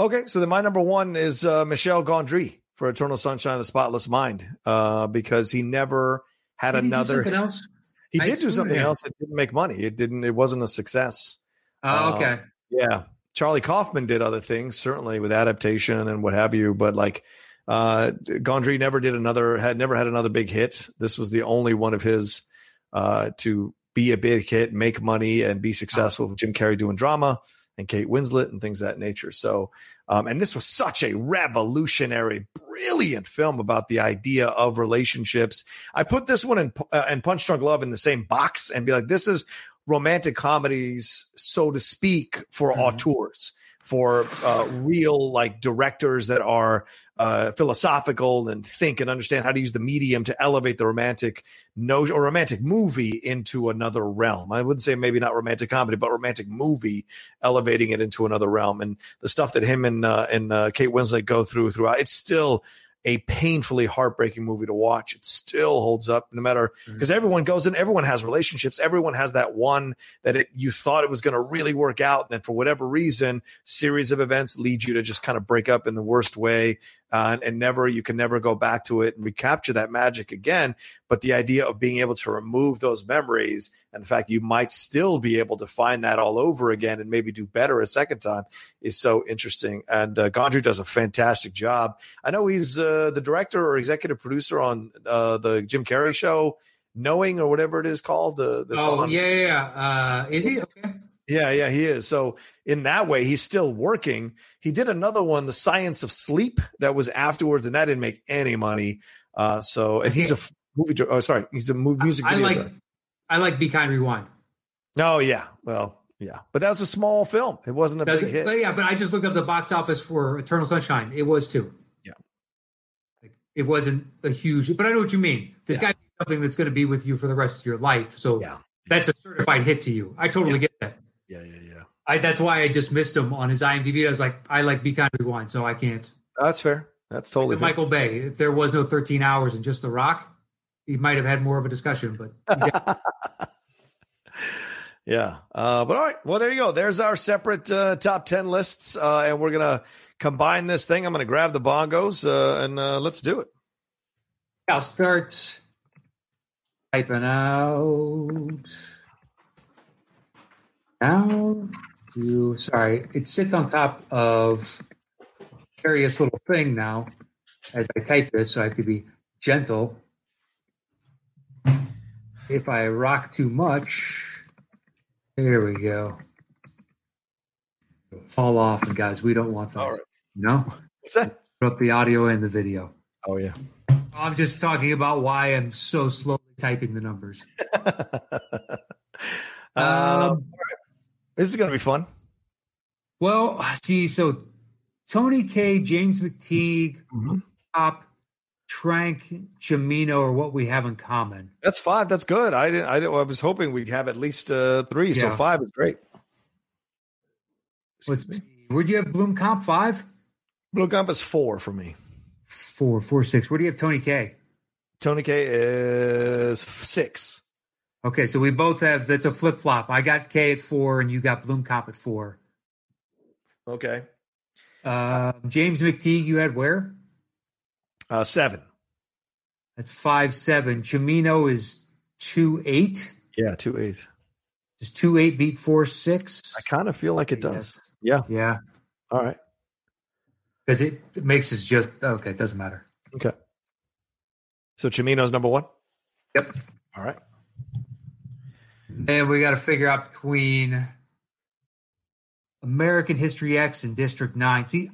Okay, so then my number one is uh, Michel Gondry for Eternal Sunshine of the Spotless Mind, uh, because he never had Did he do another. something else? He I did do something yeah. else. It didn't make money. It didn't. It wasn't a success. Oh, okay. Yeah. Charlie Kaufman did other things, certainly with adaptation and what have you, but like uh Gondry never did another had never had another big hit. This was the only one of his uh to be a big hit, make money and be successful with Jim Carrey doing drama and Kate Winslet and things of that nature. So um and this was such a revolutionary brilliant film about the idea of relationships. I put this one in uh, and Punch Drunk Love in the same box and be like this is romantic comedies, so to speak, for Mhm. auteurs. For uh, real like directors that are uh, philosophical and think and understand how to use the medium to elevate the romantic no or romantic movie into another realm. I wouldn't say maybe not romantic comedy, but romantic movie, elevating it into another realm. And the stuff that him and uh, and uh, Kate Winslet go through throughout, it's still a painfully heartbreaking movie to watch. It still holds up no matter because mm-hmm. everyone goes in, everyone has relationships, everyone has that one that it, you thought it was going to really work out, and then for whatever reason, series of events lead you to just kind of break up in the worst way uh, and, and, never you can never go back to it and recapture that magic again. But the idea of being able to remove those memories and the fact you might still be able to find that all over again and maybe do better a second time is so interesting. And uh, Gondry does a fantastic job. I know he's uh, the director or executive producer on uh, the Jim Carrey show. Knowing or whatever it is called. The, oh on. yeah, yeah. Uh, is he okay? Yeah, yeah, he is. So in that way, he's still working. He did another one, The Science of Sleep, that was afterwards, and that didn't make any money. Uh, so and he's a movie. Oh, sorry, he's a movie, music. I, I like. I like Be Kind Rewind. Oh yeah, well yeah, but that was a small film. It wasn't a Does big it, hit. But yeah, but I just looked up the box office for Eternal Sunshine. It was too. Yeah, like, it wasn't a huge. But I know what you mean. This yeah. guy something that's going to be with you for the rest of your life. So yeah. that's a certified hit to you. I totally yeah. get that. Yeah, yeah, yeah. I, that's why I dismissed him on his IMDb. I was like, I like Be Kind Rewind, so I can't. That's fair. That's totally like Michael Bay. If there was no 13 hours and just The Rock, he might have had more of a discussion. But yeah. Uh, but all right. Well, there you go. There's our separate uh, top 10 lists, uh, and we're gonna combine this thing. I'm gonna grab the bongos uh, and uh, let's do it. I'll start typing out. Now you sorry, it sits on top of curious little thing now as I type this, so I could be gentle. If I rock too much, there we go. Fall off, and guys, we don't want that. All right. You know? What's that? Both the audio and the video. Oh yeah. I'm just talking about why I'm so slowly typing the numbers. um, um this is going to be fun. Well, see, so Tony Kaye, James McTeigue, mm-hmm. Top, Trank, Cimino are what we have in common. That's five. That's good. I didn't. I, didn't, I was hoping we'd have at least uh, three. Yeah. So five is great. Let's see. Where'd you have Blomkamp five? Blomkamp is four for me. Four, four, six. Where do you have Tony Kaye? Tony Kaye is six. Okay, so we both have that's a flip flop. I got Kaye at four, and you got Blomkamp at four. Okay. Uh, James McTeigue, you had where? Uh, seven. That's five seven. Cimino is two eight. Yeah, two eight. Does two eight beat four six? I kind of feel like it does. Yes. Yeah. Yeah. All right. Because it, it makes us just okay. It doesn't matter. Okay. So Cimino's number one. Yep. All right. And we got to figure out between American History X and District 9. See,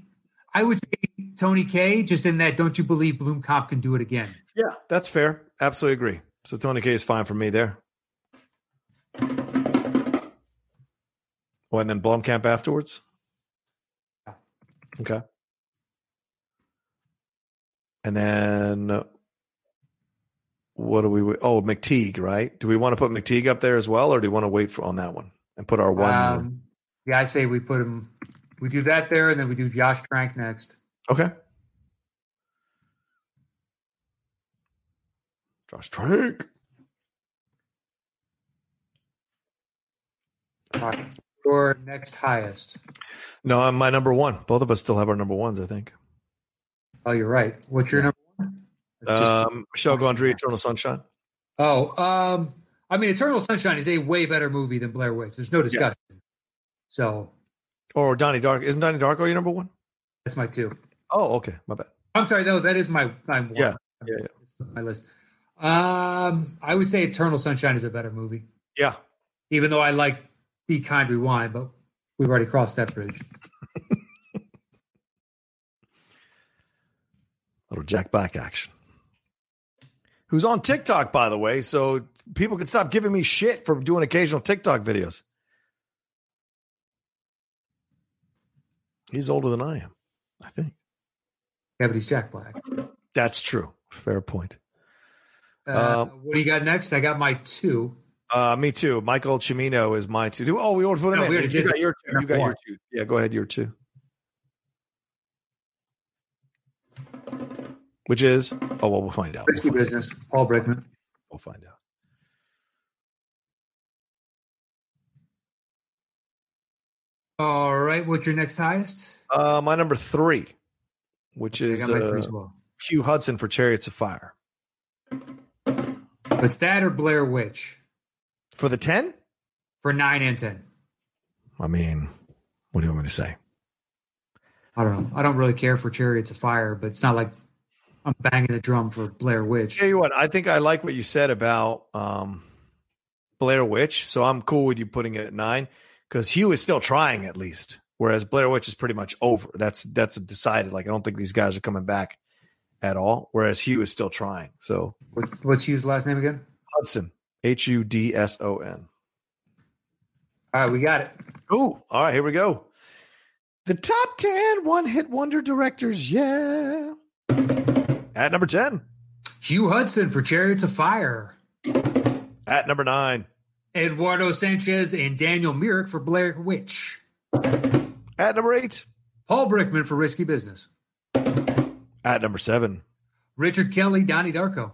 I would say Tony Kaye, just in that, don't you believe Blomkamp can do it again? Yeah, that's fair. Absolutely agree. So Tony Kaye is fine for me there. Oh, and then Blomkamp afterwards? Okay. And then what do we? Oh, McTeigue, right? Do we want to put McTeigue up there as well, or do we want to wait for on that one and put our one? Um, yeah, I say we put him. We do that there, and then we do Josh Trank next. Okay. Josh Trank. Your next highest. No, I'm my number one. Both of us still have our number ones, I think. Oh, you're right. What's your number um, Michel Gondry, Eternal Sunshine. Oh, um, I mean, Eternal Sunshine is a way better movie than Blair Witch. There's no discussion. Yeah. So, or Donnie Dark isn't Donnie Darko your number one? That's my two. Oh, okay, my bad. I'm sorry, though. That is my my one. Yeah, yeah, yeah. My list. Um, I would say Eternal Sunshine is a better movie. Yeah, even though I like Be Kind Rewind, but we've already crossed that bridge. Little Jack Black action who's on TikTok, by the way. So people can stop giving me shit for doing occasional TikTok videos. He's older than I am, I think. Yeah, but he's Jack Black. That's true. Fair point. Uh, Um, what do you got next? I got my two. Uh, me too. Michael Cimino is my two. Oh, we want to put him No, in. already You got your two. You got your two. Yeah, go ahead. Your two. Which is? Oh well, we'll find out. Risky We'll business. Paul Brickman. we'll find out. All right. What's your next highest? Uh, my number three, which is uh, well. Hugh Hudson for Chariots of Fire It's that or Blair Witch for the ten. for nine and ten. I mean, what do you want me to say? I don't know. I don't really care for Chariots of Fire, but it's not like I'm banging the drum for Blair Witch. Tell you what, I think I like what you said about um, Blair Witch, so I'm cool with you putting it at nine because Hugh is still trying at least, whereas Blair Witch is pretty much over. That's that's decided. Like I don't think these guys are coming back at all, whereas Hugh is still trying. So What, what's Hugh's last name again? Hudson, H U D S O N. All right, we got it. Ooh, all right, here we go. The top 10 one hit wonder directors, yeah. At number 10, Hugh Hudson for Chariots of Fire. at number 9, Eduardo Sanchez and Daniel Myrick for Blair Witch. at number 8, Paul Brickman for Risky Business. at number 7, Richard Kelly, Donnie Darko.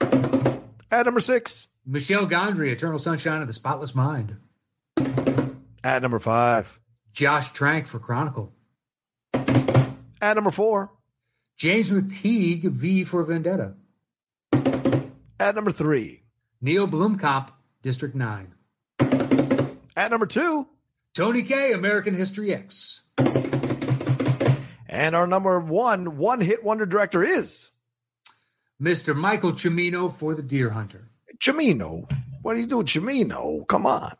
at number 6, Michel Gondry, Eternal Sunshine of the Spotless Mind. at number 5, Josh Trank for Chronicle. at number 4, James McTeigue, V for Vendetta. at number 3, Neill Blomkamp, District 9. at number 2, Tony Kaye, American History X. and our number 1 one hit wonder director is Mr. Michael Cimino for The Deer Hunter. Chimino. What are you doing, Chimino? Come on.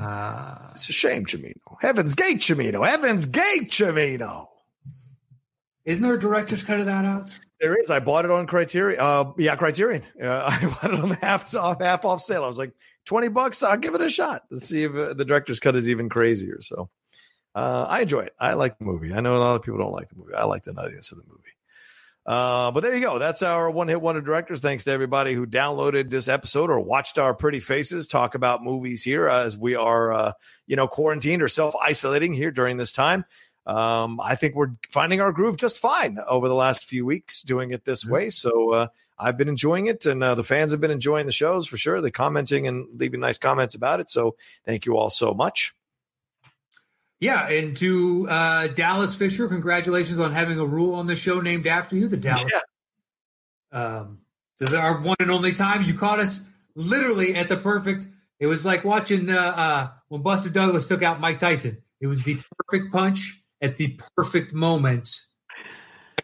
Uh, It's a shame, Chimino. Heaven's Gate, Chimino. Heaven's Gate, Chimino. Isn't there a director's cut of that out? There is. I bought it on Criterion. Uh, yeah, Criterion. Uh, I bought it on half off half off sale. I was like, twenty bucks. I'll give it a shot. Let's see if uh, the director's cut is even crazier. So, uh, I enjoy it. I like the movie. I know a lot of people don't like the movie. I like the nuttiness of the movie. Uh, but there you go. That's our one hit wonder directors. Thanks to everybody who downloaded this episode or watched our pretty faces talk about movies here as we are, uh, you know, quarantined or self isolating here during this time. Um, I think we're finding our groove just fine over the last few weeks doing it this way. So, uh, I've been enjoying it and uh, the fans have been enjoying the shows for sure. They're commenting and leaving nice comments about it. So thank you all so much. Yeah, and to uh, Dallas Fisher, congratulations on having a rule on the show named after you, the Dallas. Um, so our one and only time you caught us literally at the perfect. It was like watching uh, uh, when Buster Douglas took out Mike Tyson. It was the perfect punch at the perfect moment,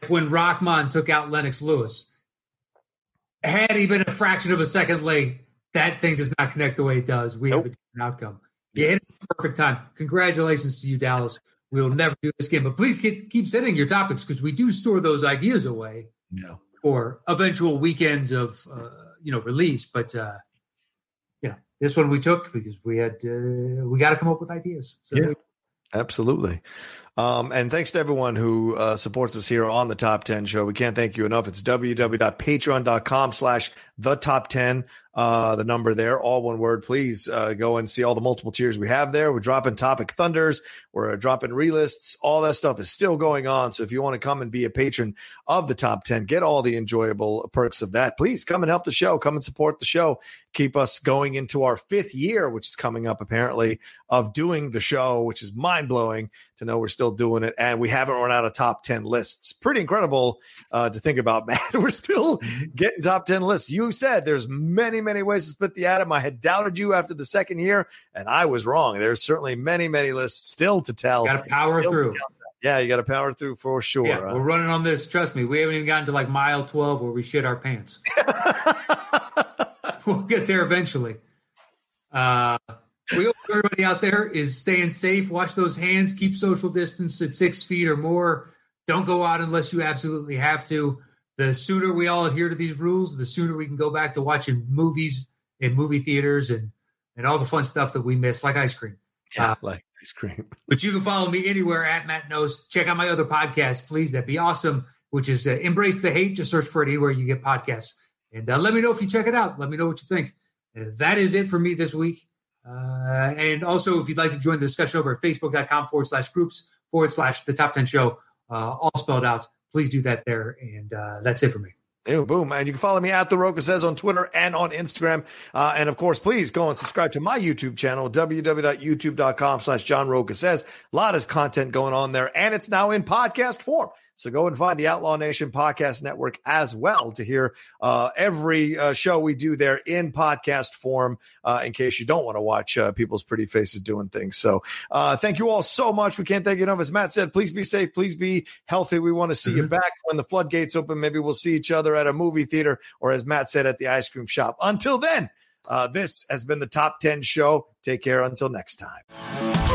like when Rahman took out Lennox Lewis. Had he been a fraction of a second late, that thing does not connect the way it does. We have a different outcome. You hit it at the perfect time. Congratulations to you, Dallas. We will never do this again, but please keep, keep sending your topics because we do store those ideas away Yeah. for eventual weekends of uh, you know release. But uh, you know, this one we took because we had uh, we got to come up with ideas. So Yeah. Absolutely. Um, and thanks to everyone who uh, supports us here on the Top 10 show. We can't thank you enough. It's www.patreon.com slash the top 10. Uh, the number there, all one word. Please uh, go and see all the multiple tiers we have there. We're dropping topic thunders. We're dropping relists. All that stuff is still going on. So if you want to come and be a patron of the top 10, get all the enjoyable perks of that. Please come and help the show. Come and support the show. Keep us going into our fifth year, which is coming up apparently, of doing the show, which is mind blowing to know we're still doing it. And we haven't run out of top 10 lists. Pretty incredible uh, to think about, Matt. We're still getting top 10 lists. You said there's many, many ways to split the atom. I had doubted you after the second year, and I was wrong. There's certainly many, many lists still to tell. got to power Still through. Yeah, you got to power through for sure. Yeah, huh? we're running on this. Trust me, we haven't even gotten to like mile twelve where we shit our pants. we'll get there eventually. Uh, we hope everybody out there is staying safe. Wash those hands. Keep social distance at six feet or more. Don't go out unless you absolutely have to. The sooner we all adhere to these rules, the sooner we can go back to watching movies in movie theaters and and all the fun stuff that we miss, like ice cream. yeah, Uh, like ice cream. But you can follow me anywhere at Matt Knost. Check out my other podcast, please. That'd be awesome. Which is uh, Embrace the Hate. Just search for it anywhere you get podcasts. And uh, let me know if you check it out. Let me know what you think. Uh, that is it for me this week. Uh, and also, if you'd like to join the discussion over at facebook.com forward slash groups forward slash the top 10 show, uh, all spelled out, please do that there. And uh, that's it for me. Ew, boom. And you can follow me at The Rocha Says on Twitter and on Instagram. Uh, and of course, please go and subscribe to my YouTube channel, www.youtube.com slash John Rocha Says. A lot of content going on there, and it's now in podcast form. So go and find the Outlaw Nation Podcast Network as well to hear uh, every uh, show we do there in podcast form uh, in case you don't want to watch uh, people's pretty faces doing things. So uh, thank you all so much. We can't thank you enough. As Matt said, please be safe. Please be healthy. We want to see mm-hmm. you back when the floodgates open. Maybe we'll see each other at a movie theater or, as Matt said, at the ice cream shop. Until then, uh, this has been the Top 10 show. Take care until next time.